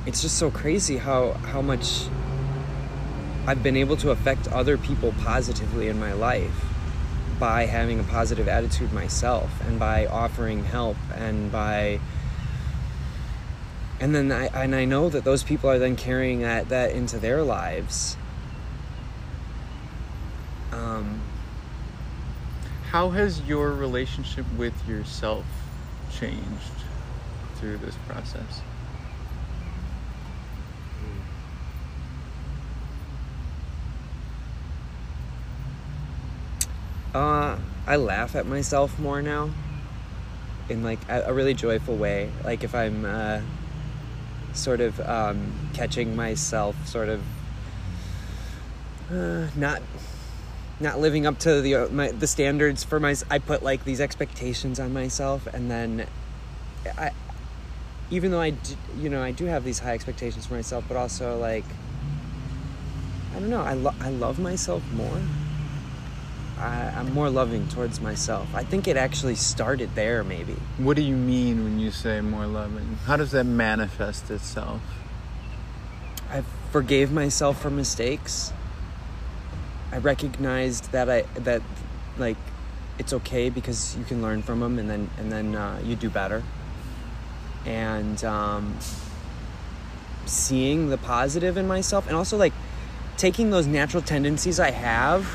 it's just so crazy how how much I've been able to affect other people positively in my life by having a positive attitude myself and by offering help and by and then I and I know that those people are then carrying that that into their lives. Um, How has your relationship with yourself changed through this process? uh, I laugh at myself more now, in like a, a really joyful way. Like if I'm uh, sort of um, catching myself, sort of uh, not not living up to the uh, my, the standards for my I put like these expectations on myself and then I even though I do, you know I do have these high expectations for myself but also like I don't know I lo- I love myself more I, I'm more loving towards myself I think it actually started there maybe What do you mean when you say more loving? How does that manifest itself? I forgave myself for mistakes. I recognized that I that like it's okay because you can learn from them and then and then uh, you do better. And um, seeing the positive in myself and also like taking those natural tendencies I have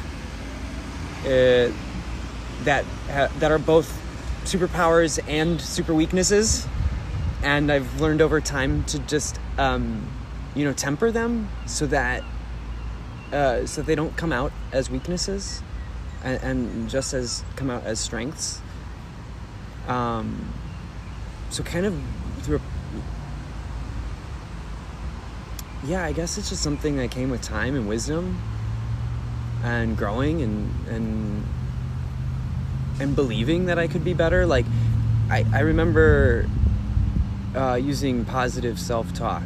uh, that ha- that are both superpowers and super weaknesses and I've learned over time to just um, you know temper them so that uh, so they don't come out as weaknesses and, and just as come out as strengths. Um, so kind of through yeah, I guess it's just something that came with time and wisdom and growing and and and believing that I could be better. Like I, I remember uh, using positive self-talk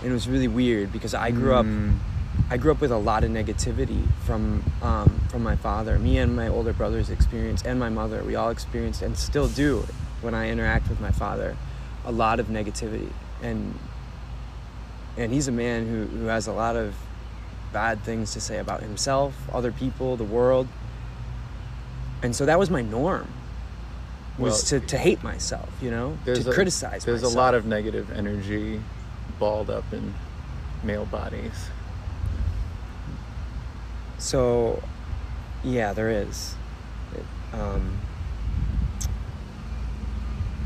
and it was really weird because I grew up Mm. I grew up with a lot of negativity from um, from my father. Me and my older brothers experienced, and my mother. We all experienced, and still do, when I interact with my father, a lot of negativity. And and he's a man who, who has a lot of bad things to say about himself, other people, the world. And so that was my norm. Was Well, to, to hate myself, you know, to a, criticize. There's myself. a lot of negative energy balled up in male bodies. So, yeah, there is. It, um,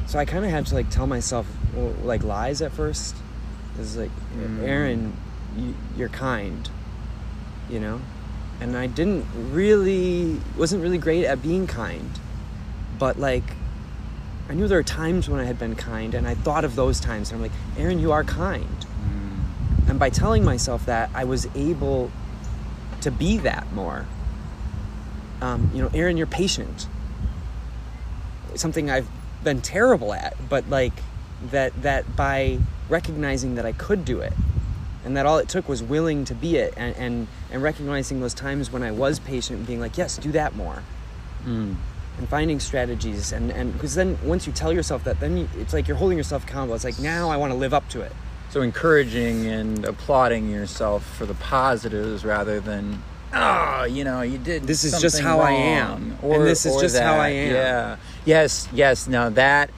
so I kind of had to like tell myself well, like lies at first. It's like, Mm. Aaron, you, you're kind, you know, and I didn't really wasn't really great at being kind, but like. I knew there were times when I had been kind, and I thought of those times, and I'm like, Aaron, you are kind. And by telling myself that, I was able to be that more. Um, you know, Aaron, you're patient. Something I've been terrible at, but like that that by recognizing that I could do it, and that all it took was willing to be it, and and, and recognizing those times when I was patient, and being like, yes, do that more, Mm. and finding strategies, and and because then once you tell yourself that, then you, it's like you're holding yourself accountable. It's like now I want to live up to it. So encouraging and applauding yourself for the positives rather than oh, you know, you did. This is just how I wrong," am. And this is or just how I am. Yeah. Yes. Yes. Now that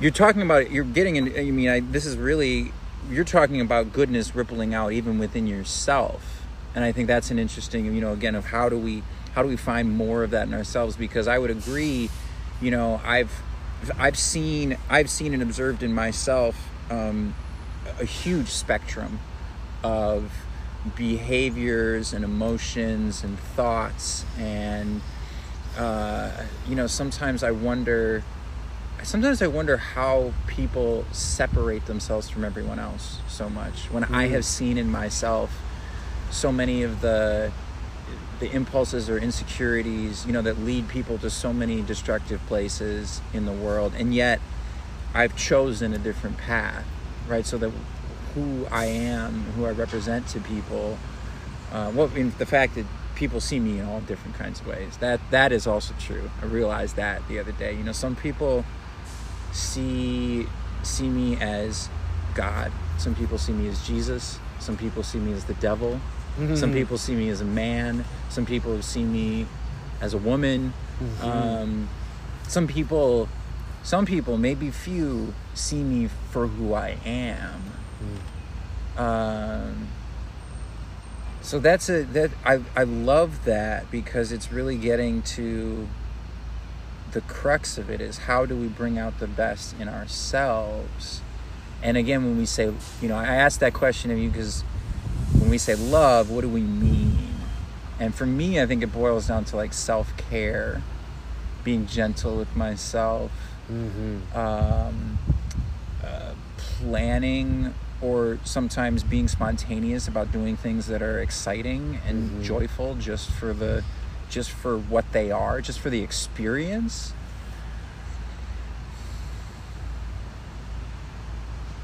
you're talking about, it, you're getting in. I mean, I, this is really you're talking about goodness rippling out even within yourself, and I think that's an interesting. You know, again, of how do we how do we find more of that in ourselves? Because I would agree you know, I've I've seen I've seen and observed in myself um, a huge spectrum of behaviors and emotions and thoughts and uh, you know sometimes I wonder sometimes I wonder how people separate themselves from everyone else so much when I have seen in myself so many of the the impulses or insecurities you know that lead people to so many destructive places in the world and yet I've chosen a different path right? So that who I am who I represent to people uh, what I mean, the fact that people see me in all different kinds of ways that that is also true. I realized that the other day. You know some people see see me as God some people see me as Jesus some people see me as the devil some people see me as a man. Some people see me as a woman. Um, some people, some people, maybe few, see me for who I am. Um, so that's a that I I love that because it's really getting to the crux of it is how do we bring out the best in ourselves. And again, when we say, you know, I asked that question of you because when we say love, what do we mean? And for me, I think it boils down to like self care, being gentle with myself, um, uh, planning, or sometimes being spontaneous about doing things that are exciting and joyful just for the just for what they are, just for the experience.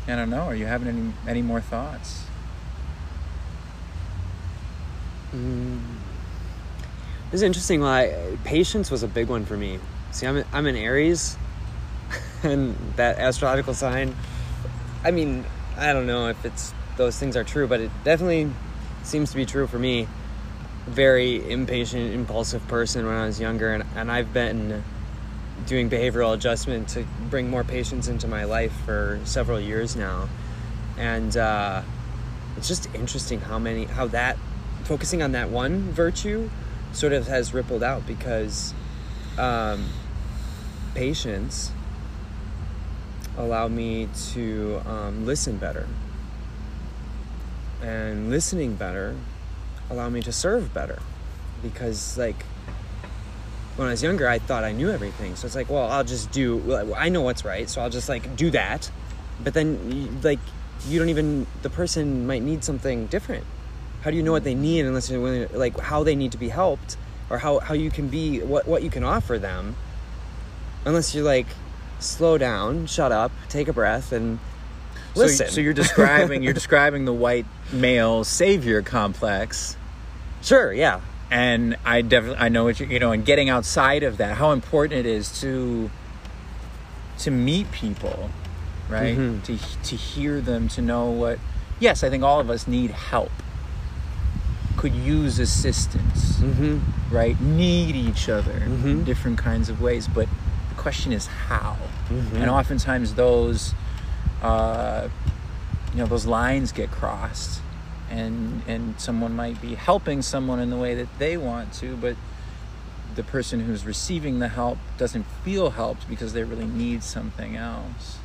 I don't know. Are you having any any more thoughts? Mm. This is interesting. Like patience was a big one for me. See, I'm I'm an Aries, and that astrological sign. I mean, I don't know if it's those things are true, but it definitely seems to be true for me. Very impatient, impulsive person when I was younger, and and I've been doing behavioral adjustment to bring more patience into my life for several years now, and uh, it's just interesting how many how that focusing on that one virtue sort of has rippled out because um, patience allowed me to um, listen better. And listening better allowed me to serve better. Because like when i was younger i thought i knew everything. So it's like well i'll just do i know what's right so i'll just like do that. But then like you don't even the person might need something different. How do you know what they need unless you're willing to, like how they need to be helped or how, how you can be what, what you can offer them? Unless you're like slow down shut up take a breath and listen. So, so you're describing you're describing the white male savior complex, sure yeah and I definitely I know what you you know, and getting outside of that, how important it is to to meet people, right? Mhm. To to hear them, to know what. Yes, I think all of us need help. Could use assistance, mm-hmm. right? Need each other in Mhm. different kinds of ways, but the question is how. Mhm. And oftentimes those, uh, you know, those lines get crossed, and and someone might be helping someone in the way that they want to, but the person who's receiving the help doesn't feel helped because they really need something else.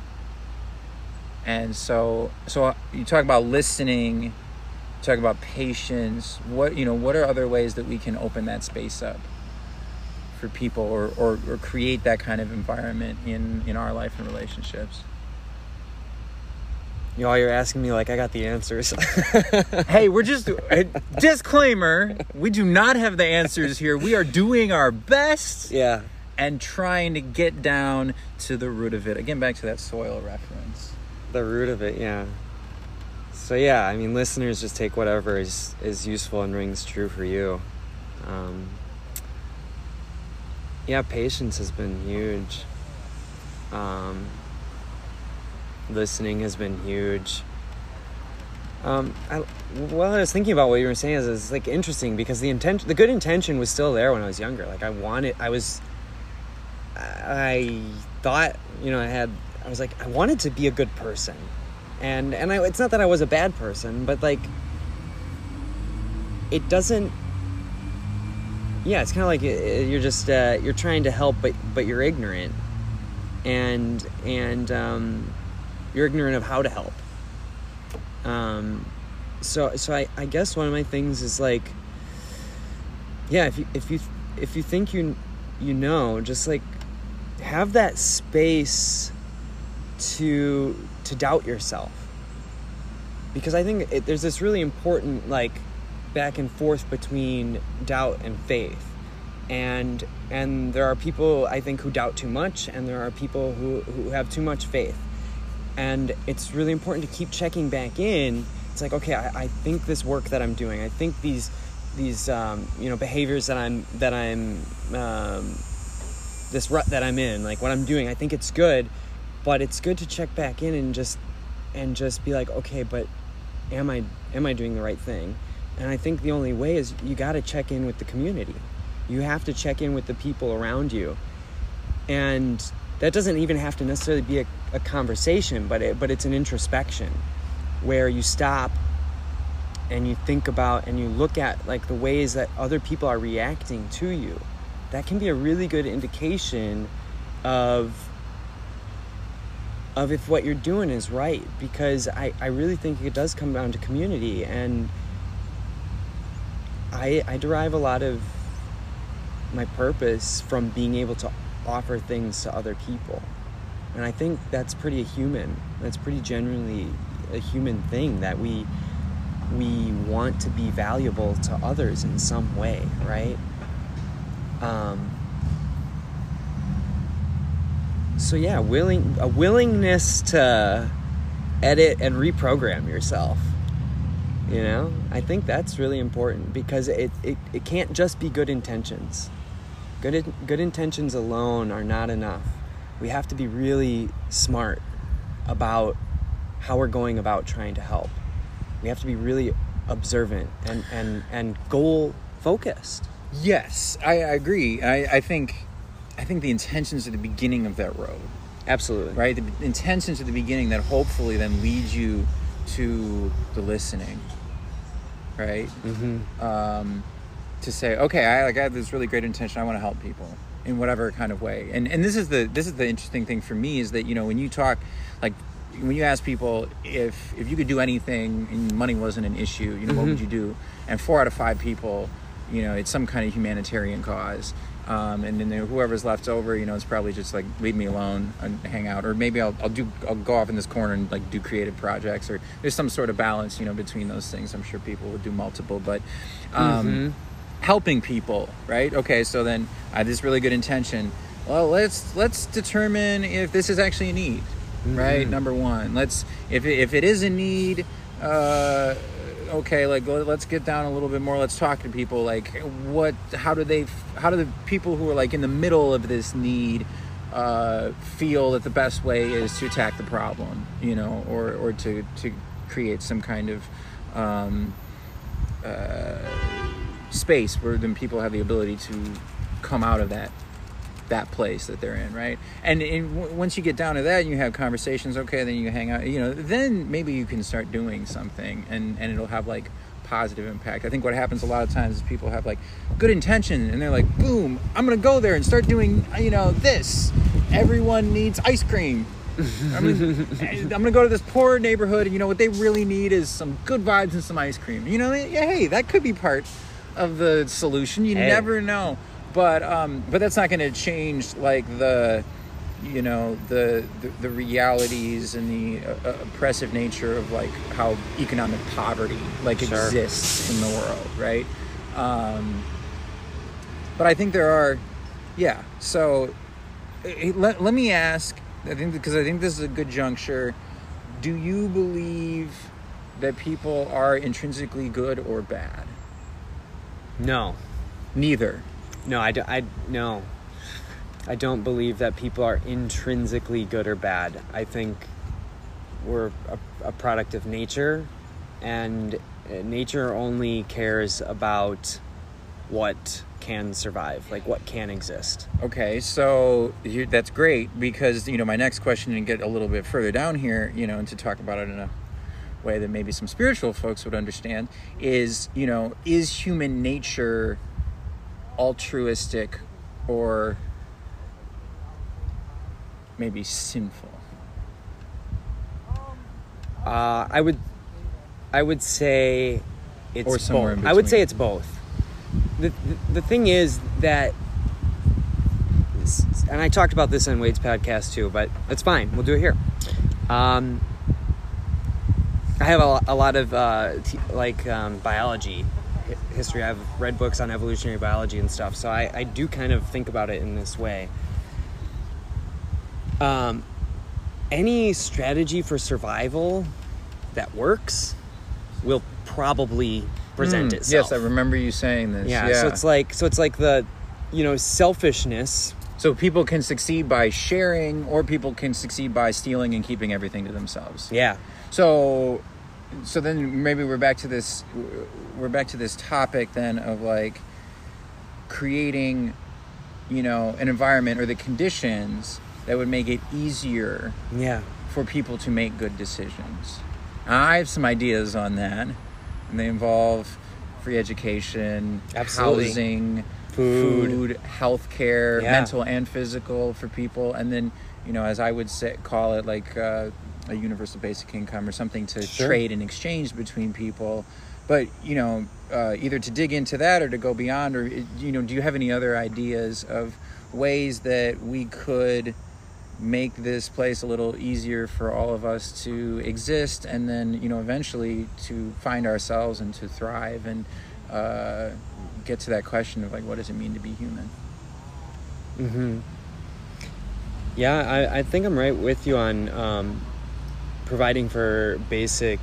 And so, so uh, you talk about listening, talk about patience. What you know, what are other ways that we can open that space up for people, or or, or create that kind of environment in in our life and relationships? You all you're asking me like i got the answers hey, we're just a disclaimer. We do not have the answers here. We are doing our best yeah and trying to get down to the root of it. Again, back to that soil reference. the root of it yeah so yeah i mean listeners just take whatever is is useful and rings true for you um, yeah patience has been huge um, listening has been huge um, I, while I was thinking about what you were saying is, is like interesting because the intention, the good intention was still there when I was younger. Like I wanted, I was, I thought, you know, I had, I was like, I wanted to be a good person, and and I, it's not that I was a bad person, but like, it doesn't. yeah, it's kind of like uh, you're just uh, you're trying to help, but but you're ignorant, and and um, you're ignorant of how to help. Um, so so I, I guess one of my things is like, yeah, if you if you if you think you you know, just like have that space to to doubt yourself. Because I think it, there's this really important like back and forth between doubt and faith. And and there are people I think who doubt too much and there are people who who have too much faith and it's really important to keep checking back in. It's like okay I, I think this work that I'm doing I think these these um, you know behaviors that I'm that I'm um, this rut that I'm in like what I'm doing I think it's good but it's good to check back in and just and just be like okay but am I am I doing the right thing? And I think the only way is you got to check in with the community. You have to check in with the people around you. And that doesn't even have to necessarily be a, a conversation but it, but it's an introspection where you stop and you think about and you look at like the ways that other people are reacting to you. That can be a really good indication of of if what you're doing is right because I, I really think it does come down to community and I I derive a lot of my purpose from being able to offer things to other people. And I think that's pretty human. That's pretty genuinely a human thing that we we want to be valuable to others in some way, right? Um, so yeah, willing a willingness to edit and reprogram yourself. You know, I think that's really important because it, it, it can't just be good intentions. Good in, good intentions alone are not enough. We have to be really smart about how we're going about trying to help. We have to be really observant and, and, and goal focused. Yes, I, I agree. I, I think I think the intentions at the beginning of that road, Absolutely. right? The intentions at the beginning that hopefully then lead you to the listening, right? Mm-hmm. Um, to say, okay, I like I have this really great intention. I want to help people in whatever kind of way. And and this is the this is the interesting thing for me is that you know when you talk, like when you ask people if if you could do anything and money wasn't an issue, you know, what would Mhm. you do? And four out of five people, you know, it's some kind of humanitarian cause. Um, and then whoever's left over, you know, it's probably just like leave me alone and hang out, or maybe I'll, I'll do I'll go off in this corner and like do creative projects, or there's some sort of balance, you know, between those things. I'm sure people would do multiple, but um, Mhm. Helping people, right? Okay, so then I have this really good intention. Well, let's let's determine if this is actually a need, right? Mhm. Number one, let's if it, if it is a need, uh, okay, like let- let's get down a little bit more. Let's talk to people. Like, what? How do they? How do the people who are like in the middle of this need? Uh, feel that the best way is to attack the problem, you know, or, or to, to create some kind of um, uh, space where then people have the ability to come out of that that place that they're in, right? And, and w- once you get down to that, and you have conversations. Okay, then you hang out. You know, then maybe you can start doing something, and and it'll have like positive impact. I think what happens a lot of times is people have like good intention, and they're like, boom, I'm gonna go there and start doing you know this. Everyone needs ice cream. I mean, I'm gonna go to this poor neighborhood, and you know what they really need is some good vibes and some ice cream. You know, yeah, hey, that could be part of the solution. You Hey. never know, but um, but that's not gonna change like the, you know, the the, the realities and the uh, oppressive nature of like how economic poverty like Sure. exists in the world, right? Um, but I think there are, yeah. So eh, let, let me ask i think because i think this is a good juncture do you believe that people are intrinsically good or bad No. neither No, I, do, I no. I don't believe that people are intrinsically good or bad. I think we're a, a product of nature, and uh, nature only cares about what can survive, like what can exist. okay so you, that's great because you know my next question and get a little bit further down here you know and to talk about it in a way that maybe some spiritual folks would understand is you know is human nature altruistic or maybe sinful? Uh, I would, I would say, it's Or somewhere both. I would say it's both. The, the the thing is that, and I talked about this on Wade's podcast too, but it's fine. We'll do it here. Um, I have a, a lot of uh, t- like um, biology hi- history. I've read books on evolutionary biology and stuff, so I, I do kind of think about it in this way. Um, any strategy for survival that works will probably present Hmm, itself. Yes, I remember you saying this. Yeah, so it's like so it's like the you know selfishness. So people can succeed by sharing, or people can succeed by stealing and keeping everything to themselves. Yeah. So, so then maybe we're back to this. We're back to this topic then of like creating, you know, an environment or the conditions that would make it easier Yeah. for people to make good decisions. I have some ideas on that, and they involve free education, Absolutely. housing, Food. food, healthcare, Yeah. mental and physical for people, and then you know, as I would say, call it like uh, a universal basic income or something to Sure. trade and exchange between people. But you know, uh, either to dig into that or to go beyond, or you know, do you have any other ideas of ways that we could make this place a little easier for all of us to exist and then you know eventually to find ourselves and to thrive and uh, get to that question of like what does it mean to be human Mm-hmm. Yeah, I, I think I'm right with you on um, providing for basic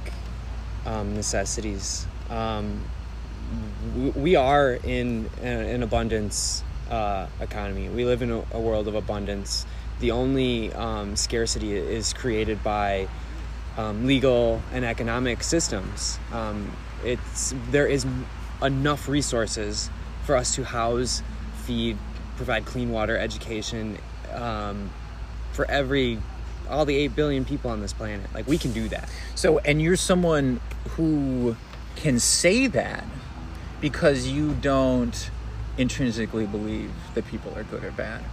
um, necessities. Um, we, we are in an abundance uh, economy. We live in a, a world of abundance. The only um, scarcity is created by um, legal and economic systems. Um, it's there is enough resources for us to house, feed, provide clean water, education um, for every all the eight billion people on this planet. Like we can do that. so and you're someone who can say that because you don't intrinsically believe that people are good or bad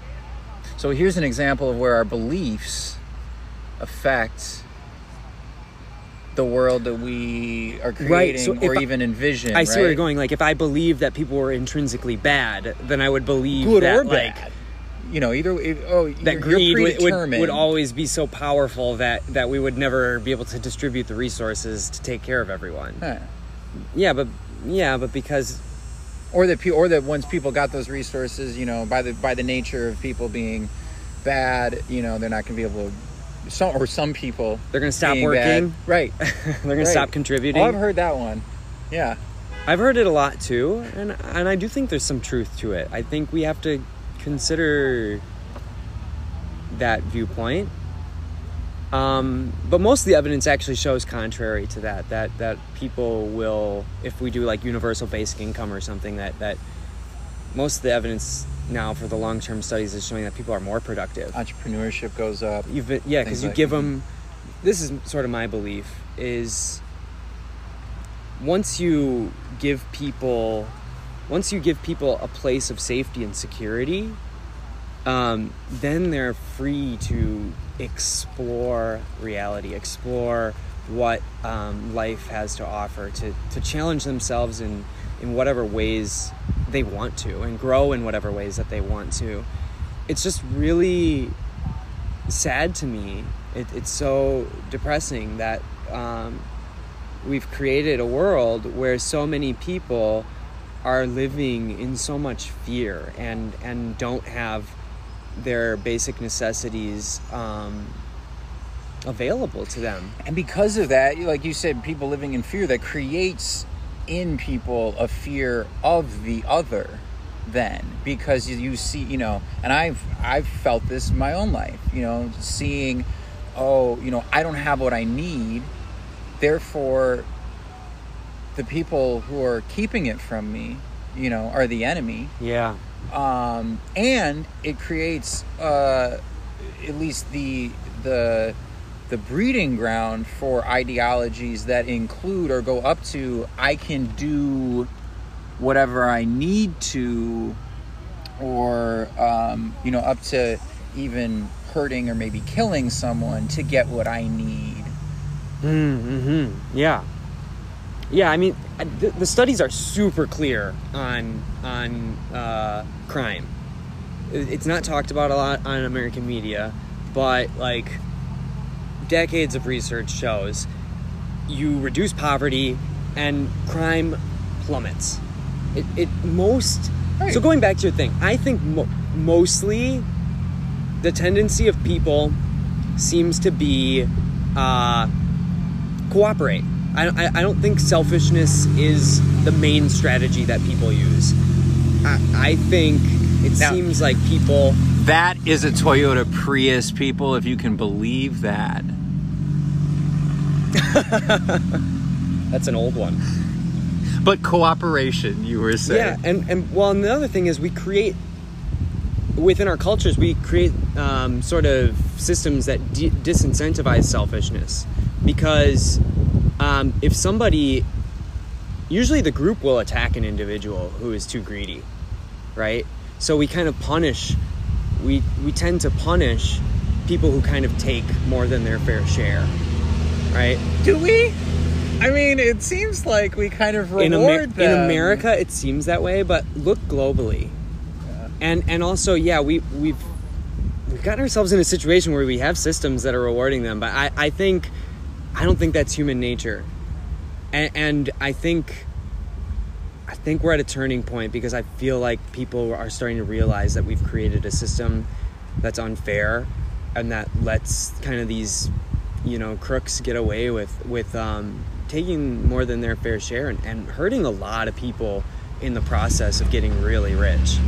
so here's an example of where our beliefs affect the world that we are creating Right, so or I- even envision I see where you're going. Like if I believe that people were intrinsically bad, then I would believe good that or like bad. You know, either if, oh, that greed would, would, would always be so powerful that that we would never be able to distribute the resources to take care of everyone. Huh. Yeah, but yeah, but because or that or that once people got those resources, you know, by the by the nature of people being bad, you know, they're not going to be able to. Some or some people they're gonna stop being bad- working, right? they're gonna right. stop contributing. Oh, I've heard that one. Yeah, I've heard it a lot too, and and I do think there's some truth to it. I think we have to consider that viewpoint. Um, but most of the evidence actually shows contrary to that. That that people will, if we do like universal basic income or something, that that most of the evidence now for the long term studies is showing that people are more productive. entrepreneurship goes up. You've been, yeah, because you like- give them. This is sort of my belief is once you give people, once you give people a place of safety and security, um, then they're free to explore reality, explore what um, life has to offer, to to challenge themselves in in whatever ways they want to, and grow in whatever ways that they want to. It's just really sad to me. It, it's so depressing that um, we've created a world where so many people are living in so much fear and and don't have their basic necessities um, available to them. And because of that, like you said, people living in fear that creates in people a fear of the other then because you, see you know and i've i've felt this in my own life you know seeing oh you know i don't have what i need therefore the people who are keeping it from me you know are the enemy Yeah. um, and it creates uh, at least the the the breeding ground for ideologies that include or go up to I can do whatever I need to or um, you know up to even hurting or maybe killing someone to get what I need. Mm-hmm. Yeah. Yeah, I mean, the, the studies are super clear on on uh, crime. It's not talked about a lot on American media, but like decades of research shows you reduce poverty and crime plummets. It, it most Right. so going back to your thing, I think mo- mostly the tendency of people seems to be uh, cooperate. I, I, I don't think selfishness is the main strategy that people use. I, I think it Now- seems like people. That is a Toyota Prius, people, if you can believe that. That's an old one. But cooperation, you were saying. Yeah, and and well, and the other thing is we create within our cultures we create um, sort of systems that de- disincentivize selfishness because um, if somebody usually the group will attack an individual who is too greedy right so we kind of punish we we tend to punish people who kind of take more than their fair share right Do we? I mean, it seems like we kind of reward in, Amer- in. America, it seems that way, but look globally, and and also, yeah, we we've we've gotten ourselves in a situation where we have systems that are rewarding them, but I I think I don't think that's human nature, and, and I think I think we're at a turning point because I feel like people are starting to realize that we've created a system that's unfair and that lets kind of these you know crooks get away with with um, taking more than their fair share and, and hurting a lot of people in the process of getting really rich.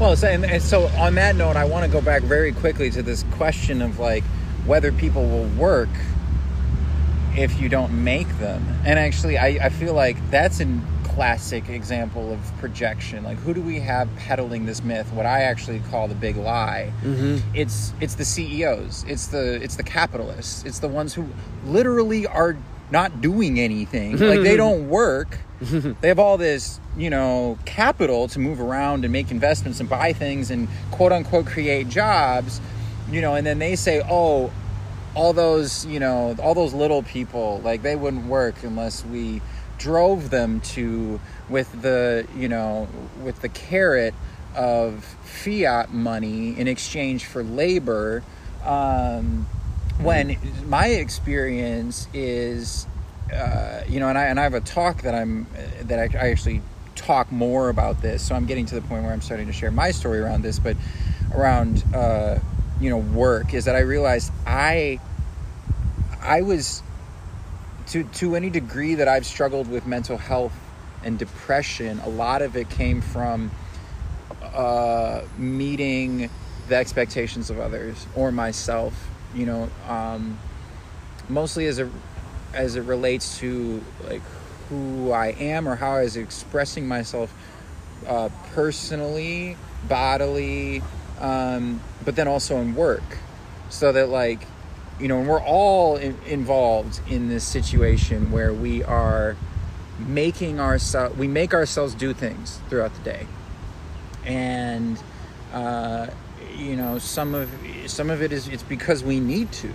Well, so, and, and so on that note, I want to go back very quickly to this question of like whether people will work if you don't make them. And actually, I, I feel like that's a classic example of projection. Like, who do we have peddling this myth? What I actually call the big lie. mm-hmm. It's it's the CEOs. It's the it's the capitalists. It's the ones who literally are not doing anything. like they don't work. they have all this, you know, capital to move around and make investments and buy things and quote unquote create jobs, you know, and then they say, "Oh, all those, you know, all those little people, like they wouldn't work unless we drove them to with the, you know, with the carrot of fiat money in exchange for labor." Um, when my experience is uh, you know and I, and I have a talk that I'm that I, I actually talk more about this so I'm getting to the point where I'm starting to share my story around this but around uh, you know work is that I realized I I was to to any degree that I've struggled with mental health and depression a lot of it came from uh, meeting the expectations of others or myself you know um, mostly as a as it relates to like who I am or how I was expressing myself uh, personally bodily um, but then also in work. So that like you know and we're all in, involved in this situation where we are making ourselves we make ourselves do things throughout the day. And uh, you know some of some of it is it's because we need to.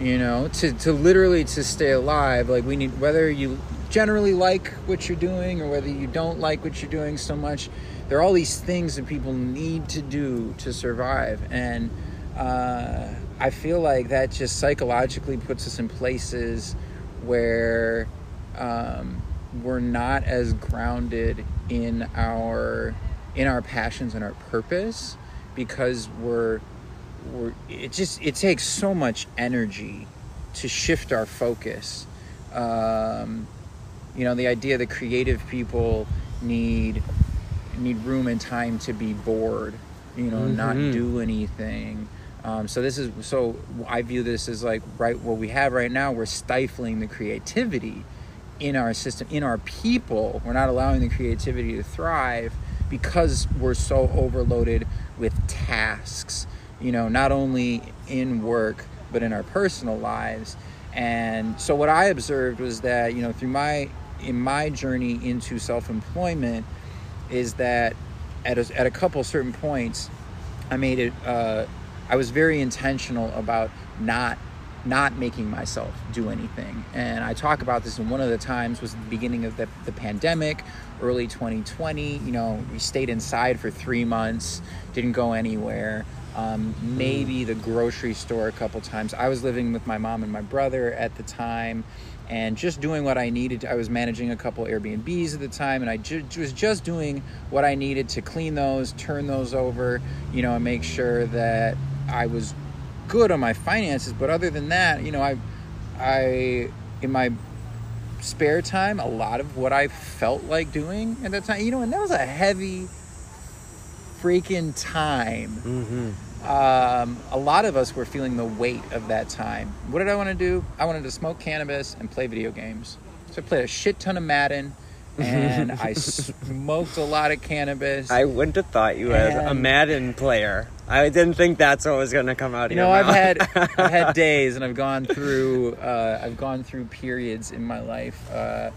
You know to, to literally to stay alive like we need whether you generally like what you're doing or whether you don't like what you're doing so much there are all these things that people need to do to survive and uh, i feel like that just psychologically puts us in places where um, we're not as grounded in our in our passions and our purpose because we're we're it just it takes so much energy to shift our focus. Um, you know the idea that creative people need need room and time to be bored you know not Mhm. do anything. Um, so this is so i view this as like right what we have right now we're stifling the creativity in our system in our people. We're not allowing the creativity to thrive because we're so overloaded with tasks you know not only in work but in our personal lives. And so what i observed was that you know through my in my journey into self-employment is that at a, at a couple certain points, I made it. Uh, I was very intentional about not not making myself do anything. And I talk about this, and one of the times was the beginning of the, the pandemic, early 2020. You know, we stayed inside for three months, didn't go anywhere. Um, maybe the grocery store a couple times. I was living with my mom and my brother at the time and just doing what I needed. I was managing a couple Airbnbs at the time, and I ju- was just doing what I needed to clean those, turn those over, you know, and make sure that I was good on my finances. But other than that, you know, I, I, in my spare time, a lot of what I felt like doing at that time, you know, and that was a heavy freaking time. Mm-hmm. Um, a lot of us were feeling the weight of that time. What did I want to do? I wanted to smoke cannabis and play video games. So I played a shit ton of Madden and I smoked a lot of cannabis. I wouldn't have thought you as a Madden player. I didn't think that's what was going to come out of you know, I've had I've had days and I've gone through uh, I've gone through periods in my life. Uh,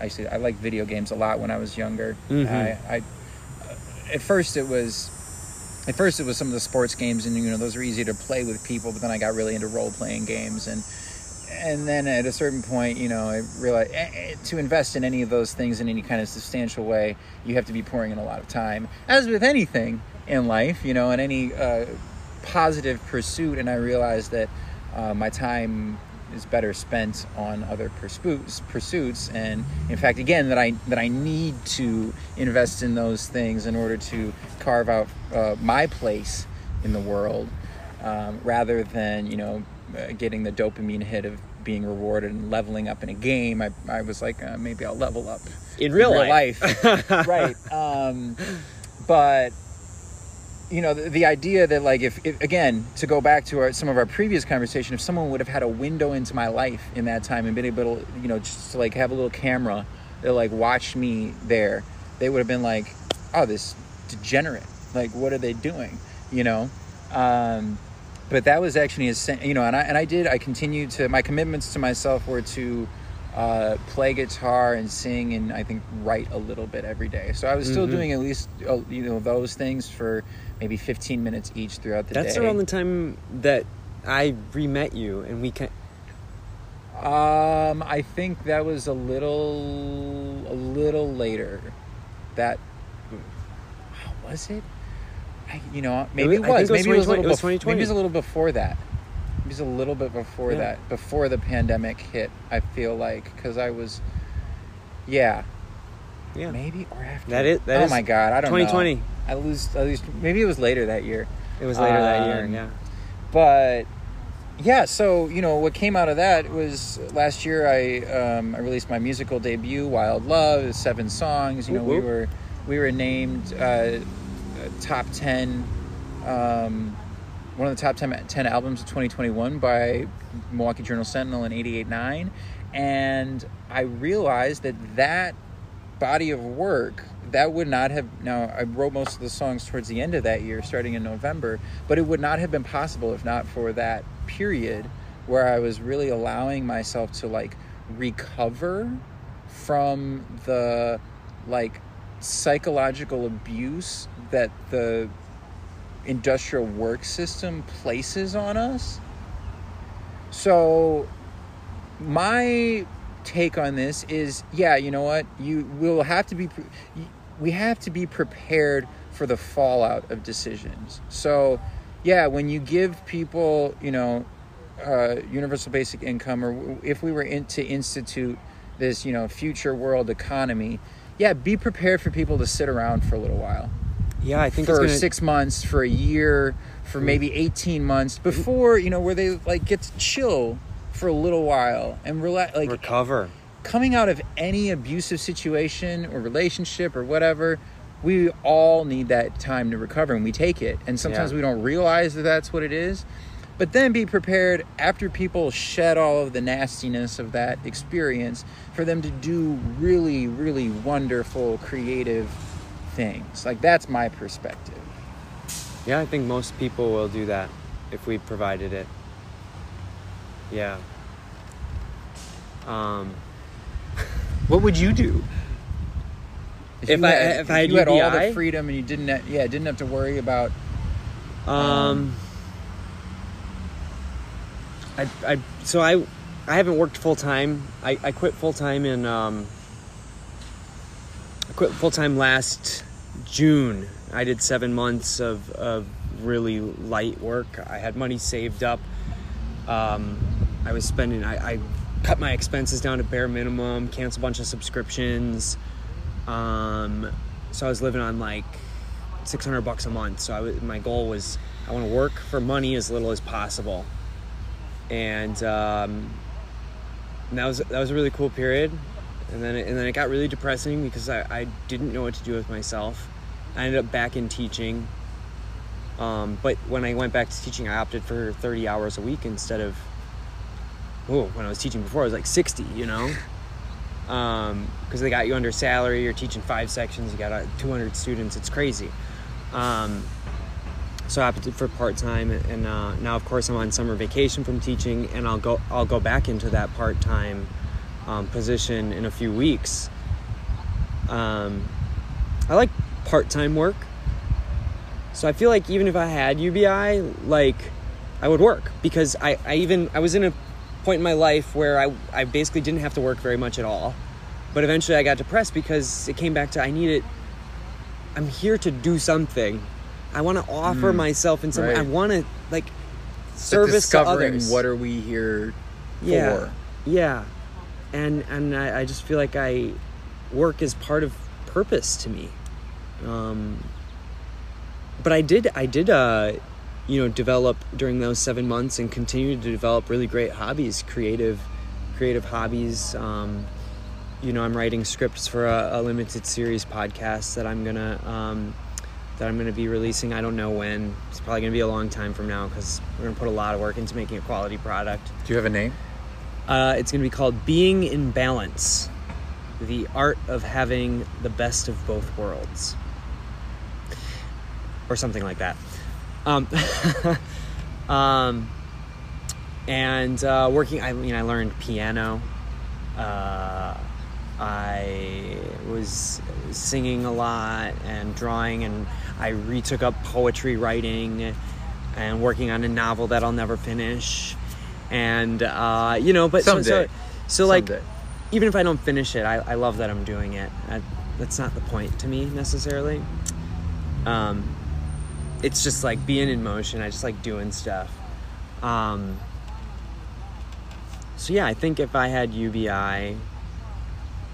actually, I liked video games a lot when I was younger. Mhm. I, I at first it was at first it was some of the sports games and you know those are easy to play with people but then i got really into role playing games. And and then at a certain point you know i realized eh, eh, to invest in any of those things in any kind of substantial way you have to be pouring in a lot of time. As with anything in life you know in any uh, positive pursuit and i realized that uh, my time is better spent on other pursuits pursuits. And in fact again that i that i need to invest in those things in order to carve out uh, my place in the world um, rather than you know uh, getting the dopamine hit of being rewarded and leveling up in a game. I, I was like uh, maybe i'll level up in real, life. right um, but you know the, the idea that like if, if again to go back to our, some of our previous conversation if someone would have had a window into my life in that time and been able to you know just to like have a little camera that like watched me there they would have been like oh this degenerate like what are they doing you know um, but that was actually a you know and I, and I did i continued to my commitments to myself were to uh, play guitar and sing and I think write a little bit every day. So I was still Mhm. doing at least uh, you know those things for maybe 15 minutes each throughout the That's day. That's around the time that I re-met you, and we can. um, I think that was a little a little later. That was it? I, you know, maybe it was- I was. think it was maybe it was a little. it was bef- maybe it was a little before that. Maybe it was a little bit before Yeah. that. Before the pandemic hit, I feel like because I was, yeah, Yeah. maybe or after. That is- that oh is my god, I don't 2020. know. I lose. At least maybe it was later that year. It was later that year. Um, Yeah. but yeah so you know what came out of that was last year i um, i released my musical debut wild love seven songs you know we were we were named uh, top 10 um, one of the top 10, 10 albums of 2021 by milwaukee journal sentinel and 88.9 and i realized that that body of work that would not have now i wrote most of the songs towards the end of that year starting in november but it would not have been possible if not for that period where i was really allowing myself to like recover from the like psychological abuse that the industrial work system places on us. So my take on this is yeah you know what? You will have to be pre- we have to be prepared for the fallout of decisions. So yeah when you give people you know uh, universal basic income or if we were in, to institute this you know future world economy yeah be prepared for people to sit around for a little while. Yeah, I think for gonna, six months, for a year, for maybe eighteen months before you know where they like get to chill for a little while and relax. Like recover. coming out of any abusive situation or relationship or whatever, we all need that time to recover and we take it. And sometimes Yeah. we don't realize that that's what it is. But then be prepared after people shed all of the nastiness of that experience for them to do really, really wonderful, creative things. Like that's my perspective. Yeah, I think most people will do that if we provided it. Yeah. Um, What would you do If you I- had, if I had you had all the freedom and you didn't ha- yeah didn't have to worry about Um, I, I, so I, I haven't worked full time. I, I quit full time in, um, I quit full time last June. I did seven months of, of really light work. I had money saved up. Um, I was spending, I, I cut my expenses down to bare minimum, canceled a bunch of subscriptions. Um, so I was living on like 600 bucks a month. So my goal was I want to work for money as little as possible. And, um, and that was that was a really cool period. And then it, and then it got really depressing because I, I didn't know what to do with myself. I ended up back in teaching. Um, but when I went back to teaching, I opted for 30 hours a week instead of oh, when I was teaching before, I was like 60, you know? Because they got you under salary, you're teaching five sections, you got uh, 200 students, it's crazy. Um, so I opted for part time, and uh, now, of course, I'm on summer vacation from teaching, and I'll go I'll go back into that part time um, position in a few weeks. Um, I like part time work, so I feel like even if I had UBI, like I would work because I, I even I was in a point in my life where I I basically didn't have to work very much at all, but eventually I got depressed because it came back to I need it. I'm here to do something. I want to offer myself in some. way. I want to like service to discovering others. what are we here yeah, for. yeah, and and I, I just feel like I work is part of purpose to me. Um, but I did I did uh, you know develop during those seven months and continue to develop really great hobbies, creative creative hobbies. Um, you know, I'm writing scripts for a, a limited series podcast that I'm gonna um, that I'm gonna be releasing. I don't know when. It's probably gonna be a long time from now because we're gonna put a lot of work into making a quality product. Do you have a name? Uh, it's to be called Being in Balance The Art of Having the Best of Both Worlds. Or something like that. Um, um, and uh, working, I mean, I learned piano. Uh, I was singing a lot and drawing, and I retook up poetry writing and working on a novel that I'll never finish. And, uh, you know, but so, so, so like, Someday. even if I don't finish it, I, I love that I'm doing it. I, that's not the point to me necessarily. Um, it's just like being in motion. I just like doing stuff. Um, so yeah, I think if I had UBI,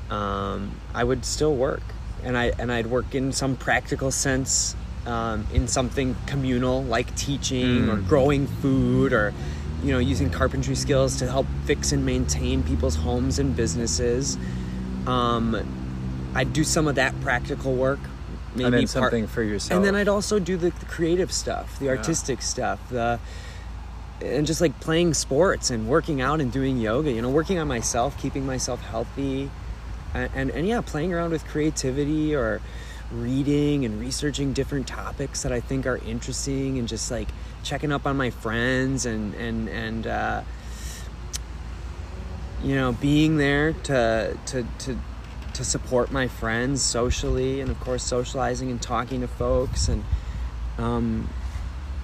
um, I would still work, and I and I'd work in some practical sense, um, in something communal like teaching or Mm. growing food or, you know, using carpentry skills to help fix and maintain people's homes and businesses. Um, I'd do some of that practical work, maybe and then part- something for yourself. and then I'd also do the, the creative stuff, the artistic stuff, the and just like playing sports and working out and doing yoga. You know, working on myself, keeping myself healthy, and and, and yeah, playing around with creativity or reading and researching different topics that I think are interesting, and just like checking up on my friends and and and. Uh, you know, being there to to to to support my friends socially, and of course socializing and talking to folks, and um,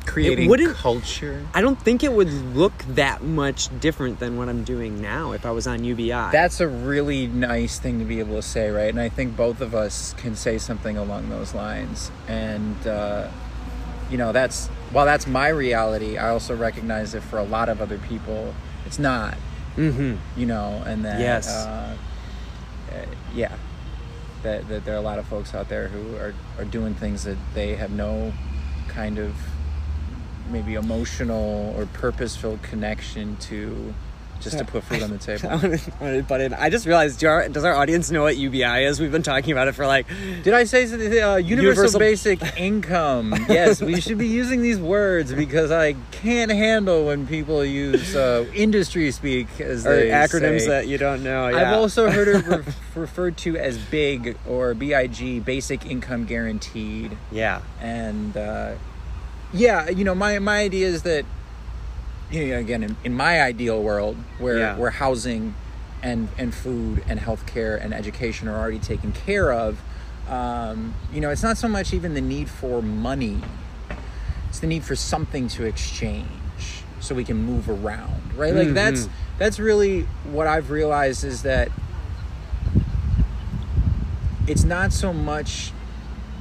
creating culture. I don't think it would look that much different than what I'm doing now if I was on UBI. That's a really nice thing to be able to say, right? And I think both of us can say something along those lines. And, uh, you know, that's, while that's my reality, I also recognize that for a lot of other people, it's not, mm-hmm. you know, and that, Yes. uh, yeah, that, that there are a lot of folks out there who are, are doing things that they have no kind of maybe emotional or purpose-filled connection to just to put food on the table. I want to butt in. I just realized, do our, does our audience know what UBI is? We've been talking about it for like, Did I say uh, universal, Universal- basic income? yes, we should be using these words because I can't handle when people use uh, industry speak as or acronyms say. that you don't know. Yeah. I've also heard it re- referred to as BIG or BIG, Basic Income Guaranteed, yeah. and uh, yeah, you know, my my idea is that you know, again, in, in my ideal world, where Yeah. where housing and and food and healthcare and education are already taken care of, Um, you know, it's not so much even the need for money; it's the need for something to exchange so we can move around, right? Like that's that's really what I've realized is that it's not so much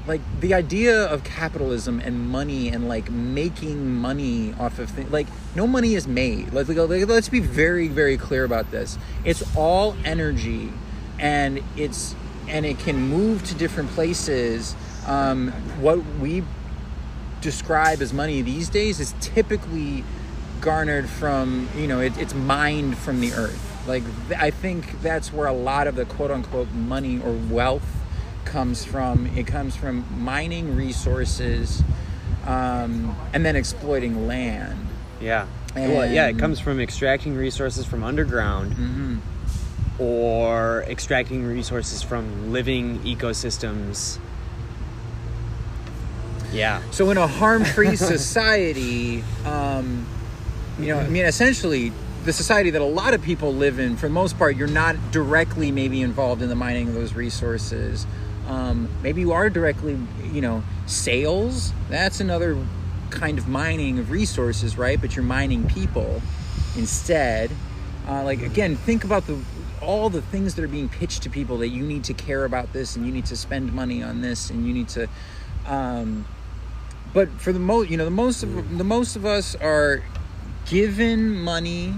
like the idea of capitalism and money and like making money off of things like no money is made. Let's, like, let's be very very clear about this. It's all energy and it's and it can move to different places. Um, what we describe as money these days is typically garnered from you know it, it's mined from the earth. Like i think that's where a lot of the quote unquote money or wealth comes from it comes from mining resources um, and then exploiting land Yeah. well, yeah, it comes from extracting resources from underground mm-hmm. or extracting resources from living ecosystems. Yeah. So in a harm-free society, um, you know, I mean, essentially, the society that a lot of people live in, for the most part, you're not directly maybe involved in the mining of those resources. Um, maybe you are directly, you know, sales. That's another kind of mining of resources, right? But you're mining people instead. Uh, like again, think about the all the things that are being pitched to people that you need to care about this and you need to spend money on this and you need to. Um, but for the most, you know, the most of the most of us are given money.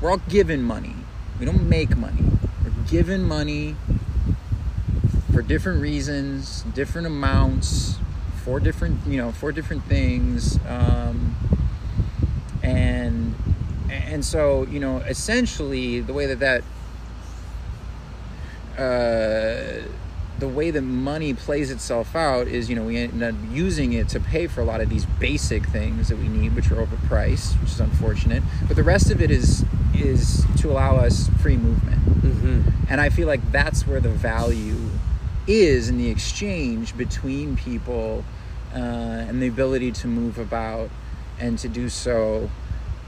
We're all given money. We don't make money. We're given money for different reasons, different amounts, for different, you know, for different things. Um, and and so, you know, essentially, the way that that uh, the way that money plays itself out is, you know, we end up using it to pay for a lot of these basic things that we need, which are overpriced, which is unfortunate. But the rest of it is is to allow us free movement. Mm-hmm. And I feel like that's where the value is in the exchange between people uh, and the ability to move about and to do so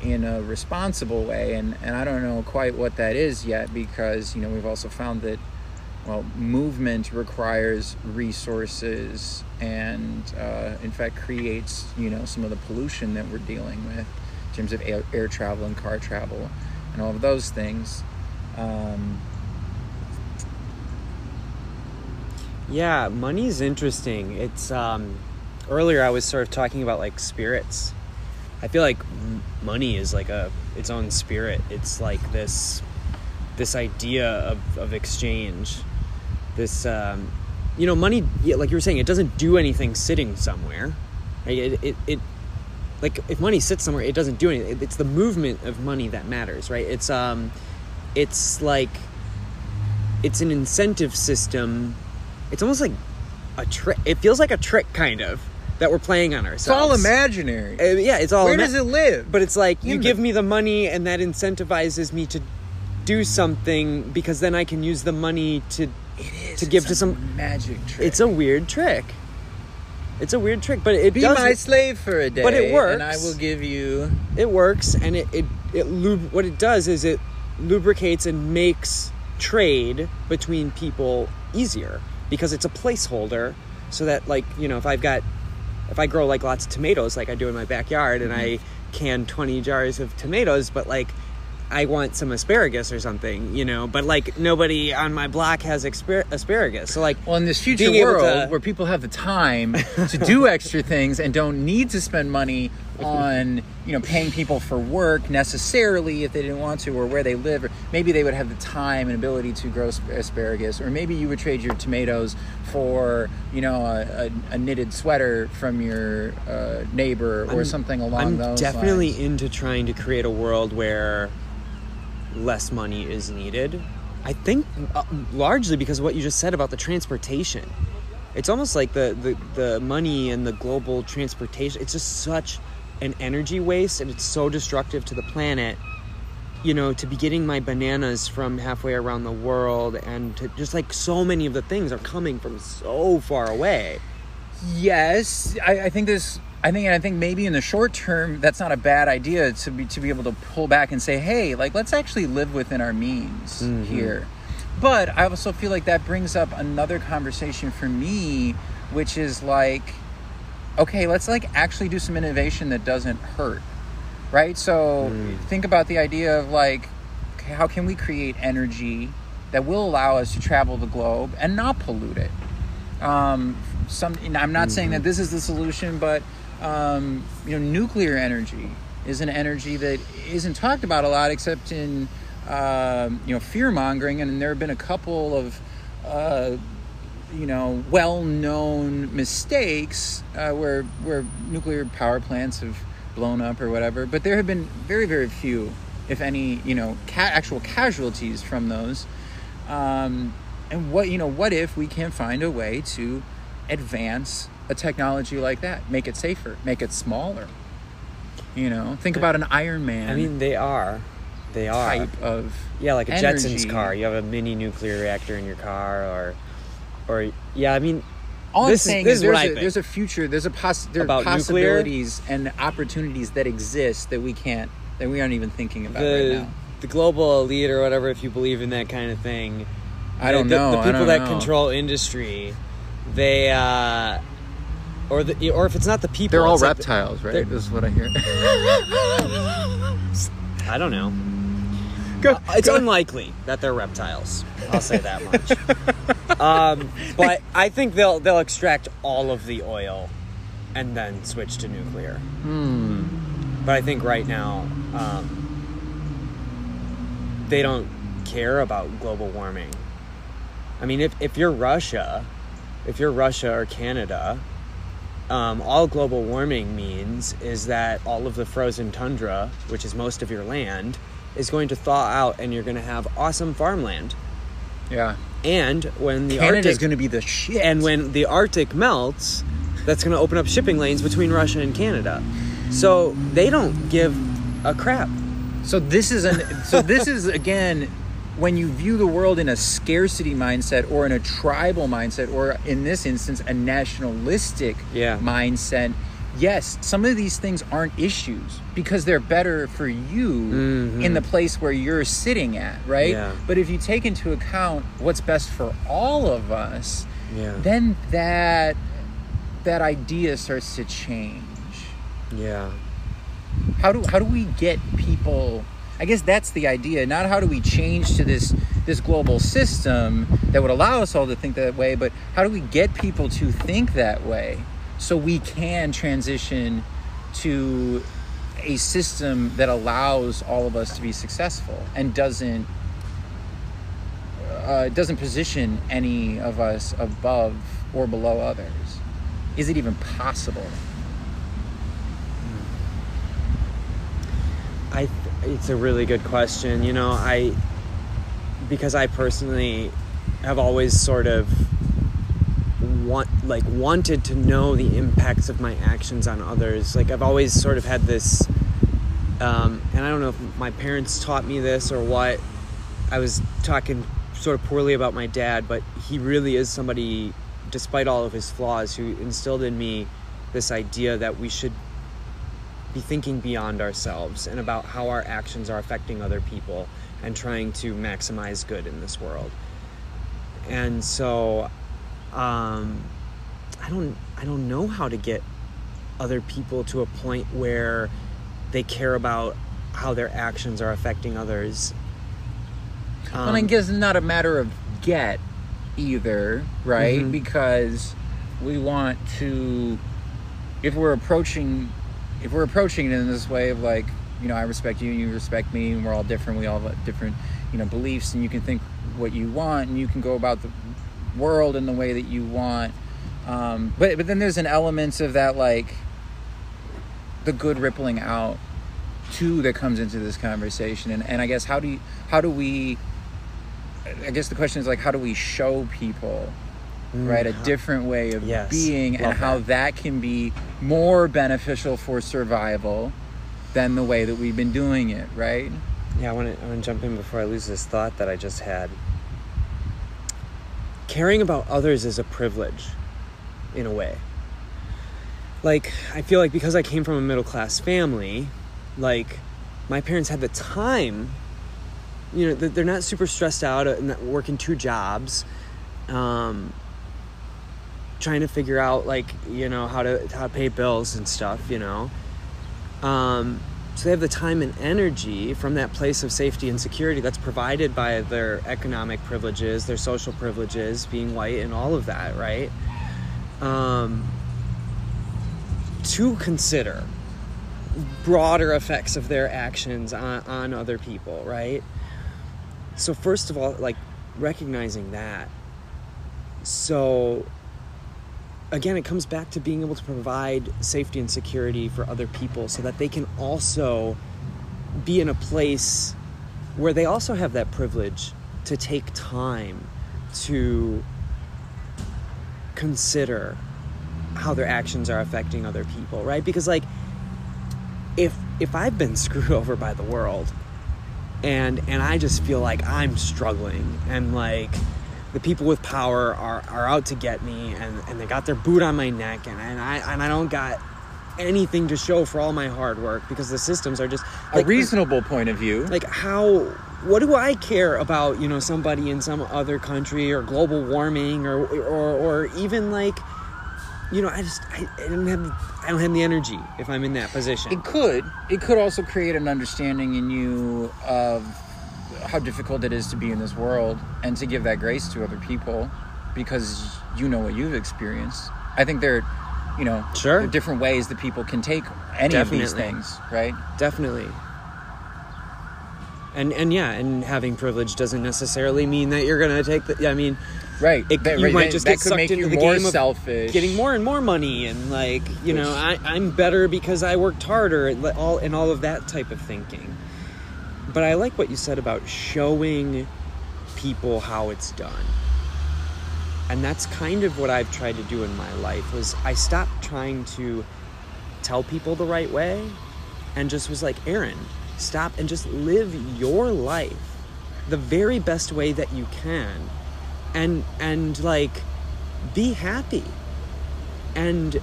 in a responsible way. And, and I don't know quite what that is yet because, you know, we've also found that, well, movement requires resources and, uh, in fact, creates, you know, some of the pollution that we're dealing with in terms of air, air travel and car travel and all of those things. Um, Yeah, money's interesting. It's um earlier I was sort of talking about like spirits. I feel like money is like a its own spirit. It's like this this idea of, of exchange. This um you know, money like you were saying, it doesn't do anything sitting somewhere. Right? It, it it like if money sits somewhere, it doesn't do anything. It's the movement of money that matters, right? It's um it's like it's an incentive system it's almost like a trick. It feels like a trick, kind of, that we're playing on ourselves. It's all imaginary. Uh, yeah, it's all. Imaginary. Where ima- does it live? But it's like you In give the- me the money, and that incentivizes me to do something because then I can use the money to. it is. to give It's to a some- magic trick. It's a weird trick. It's a weird trick, but it be does. my slave for a day, but it works. and I works. will give you. it works, and it it it lub- What it does is it lubricates and makes trade between people easier because it's a placeholder, so that like you know if I've got if I grow like lots of tomatoes like I do in my backyard and I mm-hmm. can 20 jars of tomatoes but like I want some asparagus or something, you know, but like nobody on my block has aspar- asparagus. So like Well, in this future world to- where people have the time to do extra things and don't need to spend money on, you know, paying people for work necessarily if they didn't want to, or where they live, or maybe they would have the time and ability to grow asparagus, or maybe you would trade your tomatoes for, you know, a, a, a knitted sweater from your uh, neighbor or I'm- something along I'm those definitely lines. into trying to create a world where less money is needed. I think uh, largely because of what you just said about the transportation. It's almost like the, the, the money and the global transportation, it's just such an energy waste and it's so destructive to the planet. You know, to be getting my bananas from halfway around the world and to just like so many of the things are coming from so far away. Yes, I, I think this. I think I think maybe in the short term that's not a bad idea to be to be able to pull back and say, hey, like let's actually live within our means mm-hmm. here. but I also feel like that brings up another conversation for me, which is like, okay, let's like actually do some innovation that doesn't hurt, right? So think about the idea of like, okay, how can we create energy that will allow us to travel the globe and not pollute it? Um, some, I'm not saying that this is the solution, but um, you know, nuclear energy is an energy that isn't talked about a lot, except in um, you know fear mongering. And there have been a couple of uh, you know well-known mistakes uh, where where nuclear power plants have blown up or whatever. But there have been very very few, if any, you know, ca- actual casualties from those. Um, and what you know, what if we can find a way to advance a technology like that, make it safer, make it smaller? You know, think about an Iron Man I mean, they are. They are. type of Yeah, like a energy. Jetsons car. You have a mini nuclear reactor in your car, or, or yeah. I mean, All This is- I'm saying this is, is what there's, I a, think. there's a future, there's a poss- there are About nuclear? possibilities and opportunities that exist that we can't, that we aren't even thinking about right the now. the global elite or whatever, if you believe in that kind of thing. I don't the, know. The I people don't that know. control industry, they uh, or the or if it's not the people, They're all it's like the- reptiles, right? This is what I hear. I don't know. Go- Uh, it's go- unlikely that they're reptiles. I'll say that much. um, but I think they'll they'll extract all of the oil and then switch to nuclear. Hmm. But I think right now um, they don't care about global warming. I mean, if if you're Russia, if you're Russia or Canada, um, all global warming means is that all of the frozen tundra, which is most of your land, is going to thaw out, and you're going to have awesome farmland. Yeah. And when the Canada's Arctic is going to be the shit. and when the Arctic melts, that's going to open up shipping lanes between Russia and Canada. So they don't give a crap. So this is an so this is again when you view the world in a scarcity mindset or in a tribal mindset or in this instance a nationalistic Yeah. mindset. Yes, some of these things aren't issues because they're better for you Mhm. in the place where you're sitting at, right? Yeah. But if you take into account what's best for all of us, Yeah. then that that idea starts to change Yeah. how do how do we get people i guess that's the idea not how do we change to this this global system that would allow us all to think that way but how do we get people to think that way so we can transition to a system that allows all of us to be successful and doesn't uh, doesn't position any of us above or below others is it even possible I th- it's a really good question. You know, I because I personally have always sort of want like wanted to know the impacts of my actions on others. Like I've always sort of had this um, and I don't know if my parents taught me this or what. I was talking sort of poorly about my dad, but he really is somebody, despite all of his flaws, who instilled in me this idea that we should be thinking beyond ourselves and about how our actions are affecting other people and trying to maximize good in this world. And so um, I don't I don't know how to get other people to a point where they care about how their actions are affecting others. Well, I Um, guess it's not a matter of get either, right? Mhm. Because we want to, if we're approaching, if we're approaching it in this way of like, you know, I respect you, and you respect me, and we're all different. We all have different, you know, beliefs, and you can think what you want, and you can go about the world in the way that you want. Um, but but then there's an element of that like the good rippling out too that comes into this conversation, and and I guess how do you, how do we I guess the question is like, how do we show people, right, a different way of Yes, being, and how that. that can be more beneficial for survival than the way that we've been doing it, right? Yeah, I want to I want to jump in before I lose this thought that I just had. Caring about others is a privilege in a way. Like, I feel like because I came from a middle class family, like my parents had the time you know th- they're not super stressed out and working two jobs um, trying to figure out like you know how to how to pay bills and stuff you know um, so they have the time and energy from that place of safety and security that's provided by their economic privileges their social privileges being white and all of that right? Um, to consider broader effects of their actions on, on other people right? So first of all like recognizing that. So again it comes back to being able to provide safety and security for other people so that they can also be in a place where they also have that privilege to take time to consider how their actions are affecting other people right? Because like if if i've been screwed over by the world and and i just feel like i'm struggling and like the people with power are, are out to get me and, and they got their boot on my neck and, and I and I don't got anything to show for all my hard work because the systems are just a reasonable point of view. like how what do I care about you know somebody in some other country or global warming or or, or even like you know I just I, I don't have I don't have the energy if I'm in that position. It could. It could also create an understanding in you of how difficult it is to be in this world and to give that grace to other people because you know what you've experienced. I think there, you know, Sure. there are different ways that people can take any of these things, right? definitely and and yeah and having privilege doesn't necessarily mean that you're gonna take the i mean Right. it, That- you right, might just that get could sucked into the more game of selfish. getting more and more money and like you know I, i'm better because i worked harder and all and all of that type of thinking but i like what you said about showing people how it's done. And that's kind of what i've tried to do in my life was i stopped trying to tell people the right way and just was like aaron stop and just live your life the very best way that you can. And and like be happy. And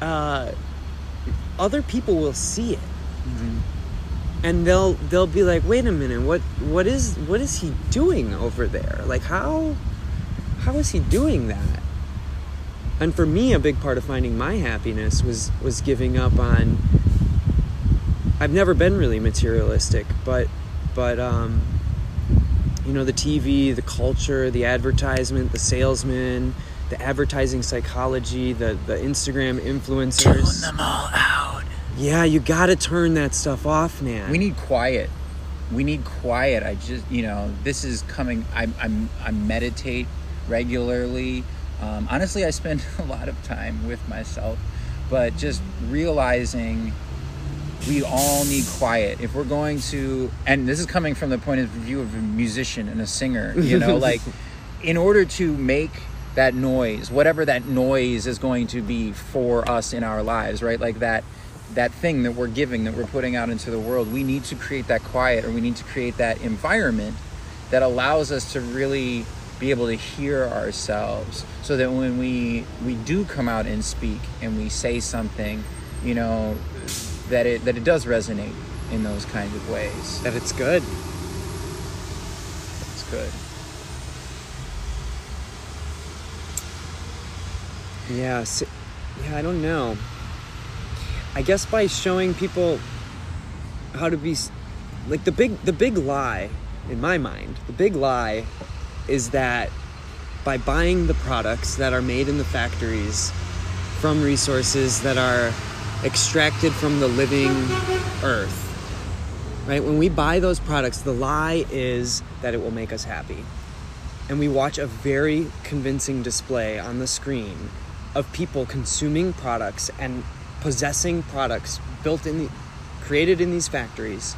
uh other people will see it and they'll they'll be like wait a minute what what is what is he doing over there? Like how how is he doing that? And for me a big part of finding my happiness was was giving up on I've never been really materialistic but but um you know the TV the culture the advertisement the salesman the advertising psychology the the Instagram influencers. Them all out. Yeah you got to turn that stuff off man We need quiet. We need quiet. I just, you know, this is coming. I, I'm, I meditate regularly. Um, honestly, I spend a lot of time with myself, but just realizing we all need quiet if we're going to. And this is coming from the point of view of a musician and a singer. You know, like in order to make that noise, whatever that noise is going to be for us in our lives, right? Like that that thing that we're giving that we're putting out into the world. We need to create that quiet or we need to create that environment that allows us to really be able to hear ourselves so that when we we do come out and speak and we say something you know that it that it does resonate in those kinds of ways. That it's good. It's good. Yeah, s yeah, I don't know. I guess by showing people how to be like the big the big lie in my mind, the big lie is that by buying the products that are made in the factories from resources that are extracted from the living earth. Right? When we buy those products, the lie is that it will make us happy and we watch a very convincing display on the screen of people consuming products and possessing products built in the created in these factories.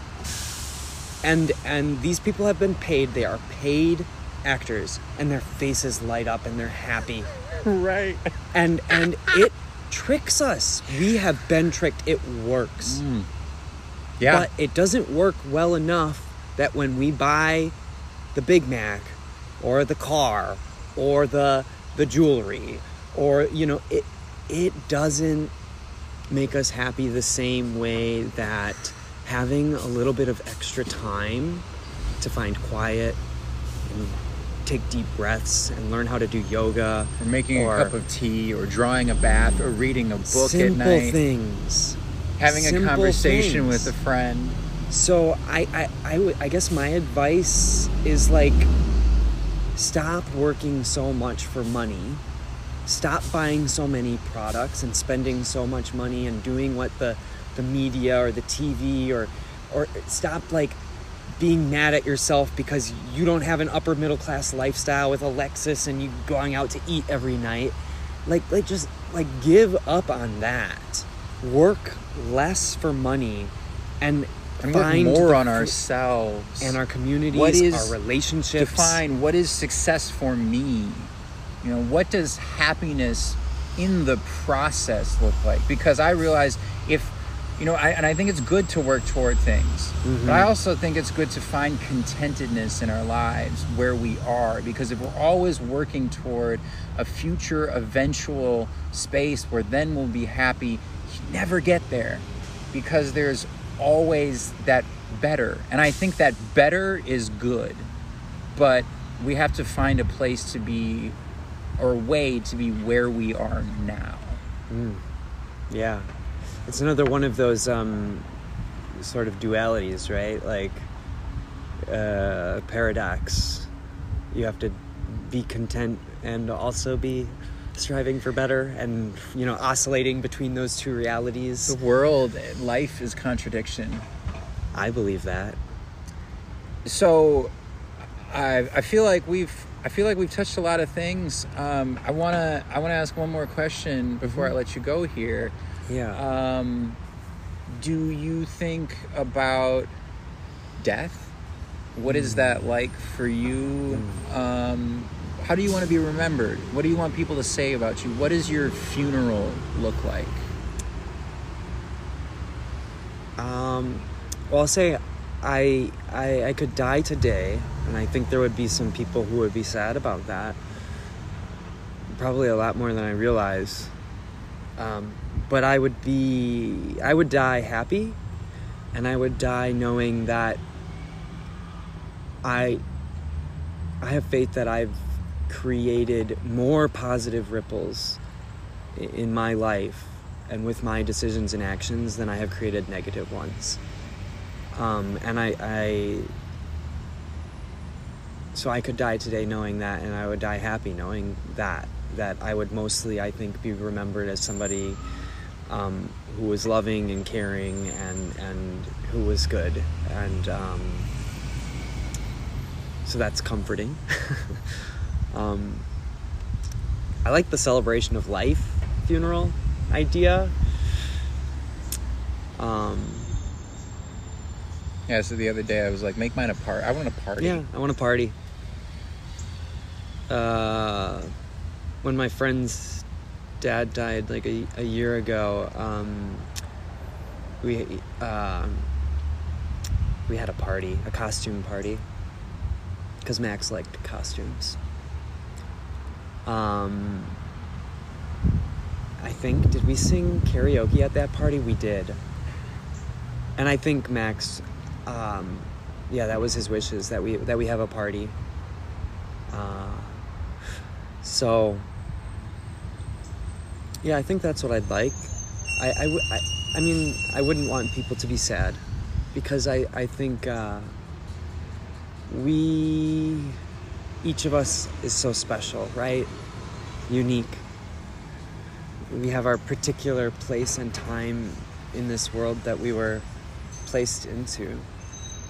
And and these people have been paid they are paid actors and their faces light up and they're happy. Right. And and it tricks us. We have been tricked. It works. Hmm. Yeah but it doesn't work well enough that when we buy the Big Mac or the car or the the jewelry or you know it it doesn't make us happy the same way that having a little bit of extra time to find quiet and take deep breaths and learn how to do yoga or making or a cup of tea or drawing a bath or reading a book simple at night things having a conversation things. with a friend So I, I, I, I guess my advice is like stop working so much for money. Stop buying so many products and spending so much money and doing what the, the media or the TV or or stop like being mad at yourself because you don't have an upper middle class lifestyle with a Lexus and you going out to eat every night. Like like just like give up on that. Work less for money and find more on ourselves and our communities, What is- our relationships. define what is success for me you know what does happiness in the process look like? Because i realize if you know I, and i think it's good to work toward things but i mm-hmm. also think it's good to find contentedness in our lives where we are because if we're always working toward a future eventual space where then we'll be happy you never get there because there's always that better. And i think that better is good but we have to find a place to be or way to be where we are now Yeah. It's another one of those um, sort of dualities, right? Like uh, paradox. You have to be content and also be striving for better and, you know, oscillating between those two realities. the world life is contradiction I believe that. so i i feel like we've i feel like we've touched a lot of things. Um i want to i want to ask one more question before i let you go here. Yeah. um do you think about death? What is that like for you? Um how do you want to be remembered? What do you want people to say about you? What does your funeral look like? Um, well, I'll say I, I I could die today, and I think there would be some people who would be sad about that. Probably a lot more than I realize. Um, but I would be I would die happy, and I would die knowing that I I have faith that I've created more positive ripples in my life and with my decisions and actions than I have created negative ones. Um, and I, I, so I could die today knowing that, and I would die happy knowing that. That I would mostly, I think, be remembered as somebody um, who was loving and caring and and who was good, and um, so that's comforting. um, I like the celebration of life funeral idea. Um, Yeah, so the other day I was like, make mine a part. I want a party. yeah, I want to party. Uh, when my friend's dad died like a, a year ago, um, we um, we had a party, a costume party, because Max liked costumes. Um, I think did we sing karaoke at that party? We did. And I think Max, um, yeah, that was his wishes that we that we have a party. Uh, so, yeah, I think that's what I'd like. I, I, w- I, I mean, I wouldn't want people to be sad because I, I think uh, we, each of us is so special, right? Unique. We have our particular place and time in this world that we were placed into.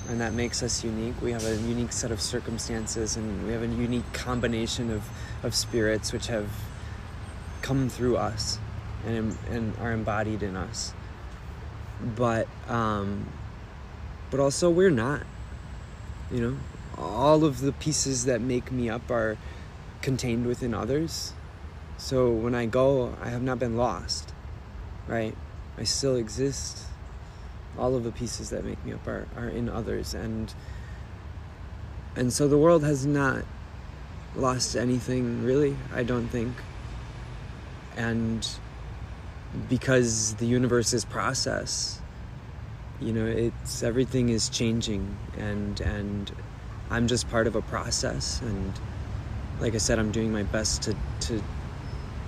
And that makes us unique. We have a unique set of circumstances and we have a unique combination of, of spirits which have come through us and, and are embodied in us. But, um, but also we're not. You know, all of the pieces that make me up are contained within others. So when I go, I have not been lost, right? I still exist. All of the pieces that make me up are, are in others, and and so the world has not lost anything really. I don't think, and because the universe is process, you know, it's everything is changing, and and I'm just part of a process, and like I said, I'm doing my best to to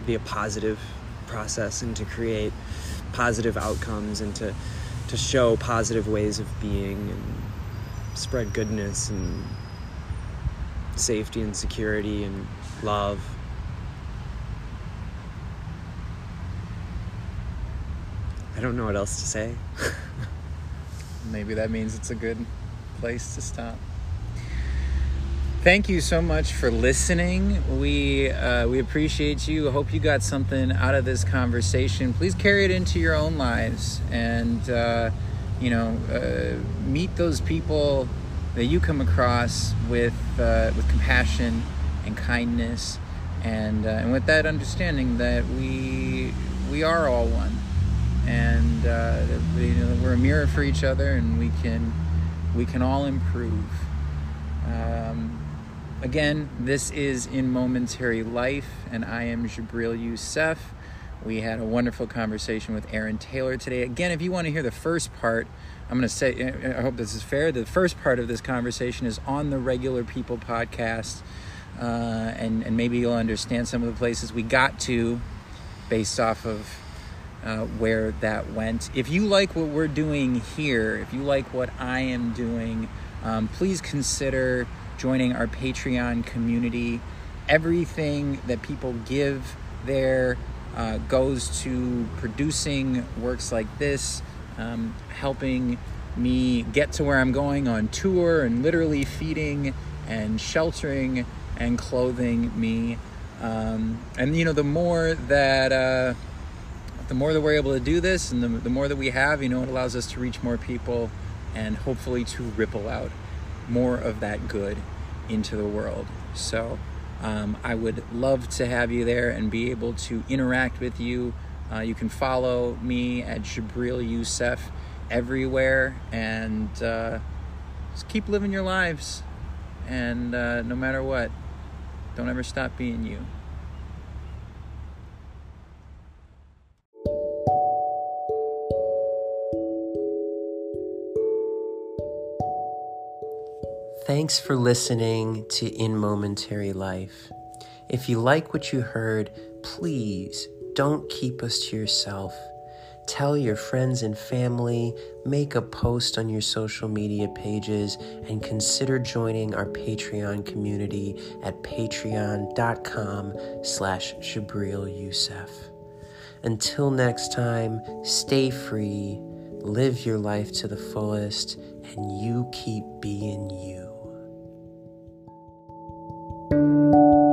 be a positive process and to create positive outcomes and to to show positive ways of being and spread goodness and safety and security and love. I don't know what else to say. Maybe that means it's a good place to stop. Thank you so much for listening. We uh, we appreciate you. Hope you got something out of this conversation. Please carry it into your own lives, and uh, you know, uh, meet those people that you come across with uh, with compassion and kindness, and uh, and with that understanding that we we are all one, and uh, you know, we're a mirror for each other, and we can we can all improve. Um, again, this is in momentary life, and I am Jabril Youssef. We had a wonderful conversation with Aaron Taylor today. Again, if you want to hear the first part, I'm going to say, I hope this is fair. The first part of this conversation is on the Regular People podcast, uh, and, and maybe you'll understand some of the places we got to based off of uh, where that went. If you like what we're doing here, if you like what I am doing, um, please consider joining our Patreon community. Everything that people give there uh, goes to producing works like this, um, helping me get to where I'm going on tour, and literally feeding and sheltering and clothing me. Um, and you know, the more that uh, the more that we're able to do this, and the, the more that we have, you know, it allows us to reach more people and hopefully to ripple out more of that good into the world. So um, I would love to have you there and be able to interact with you. Uh, you can follow me at Jabril Youssef everywhere and uh, just keep living your lives. And uh, no matter what, don't ever stop being you. Thanks for listening to In Momentary Life. If you like what you heard, please don't keep us to yourself. Tell your friends and family, make a post on your social media pages, and consider joining our Patreon community at patreon.com slash Jabril Youssef. Until next time, stay free, live your life to the fullest, and you keep being you. Thank you.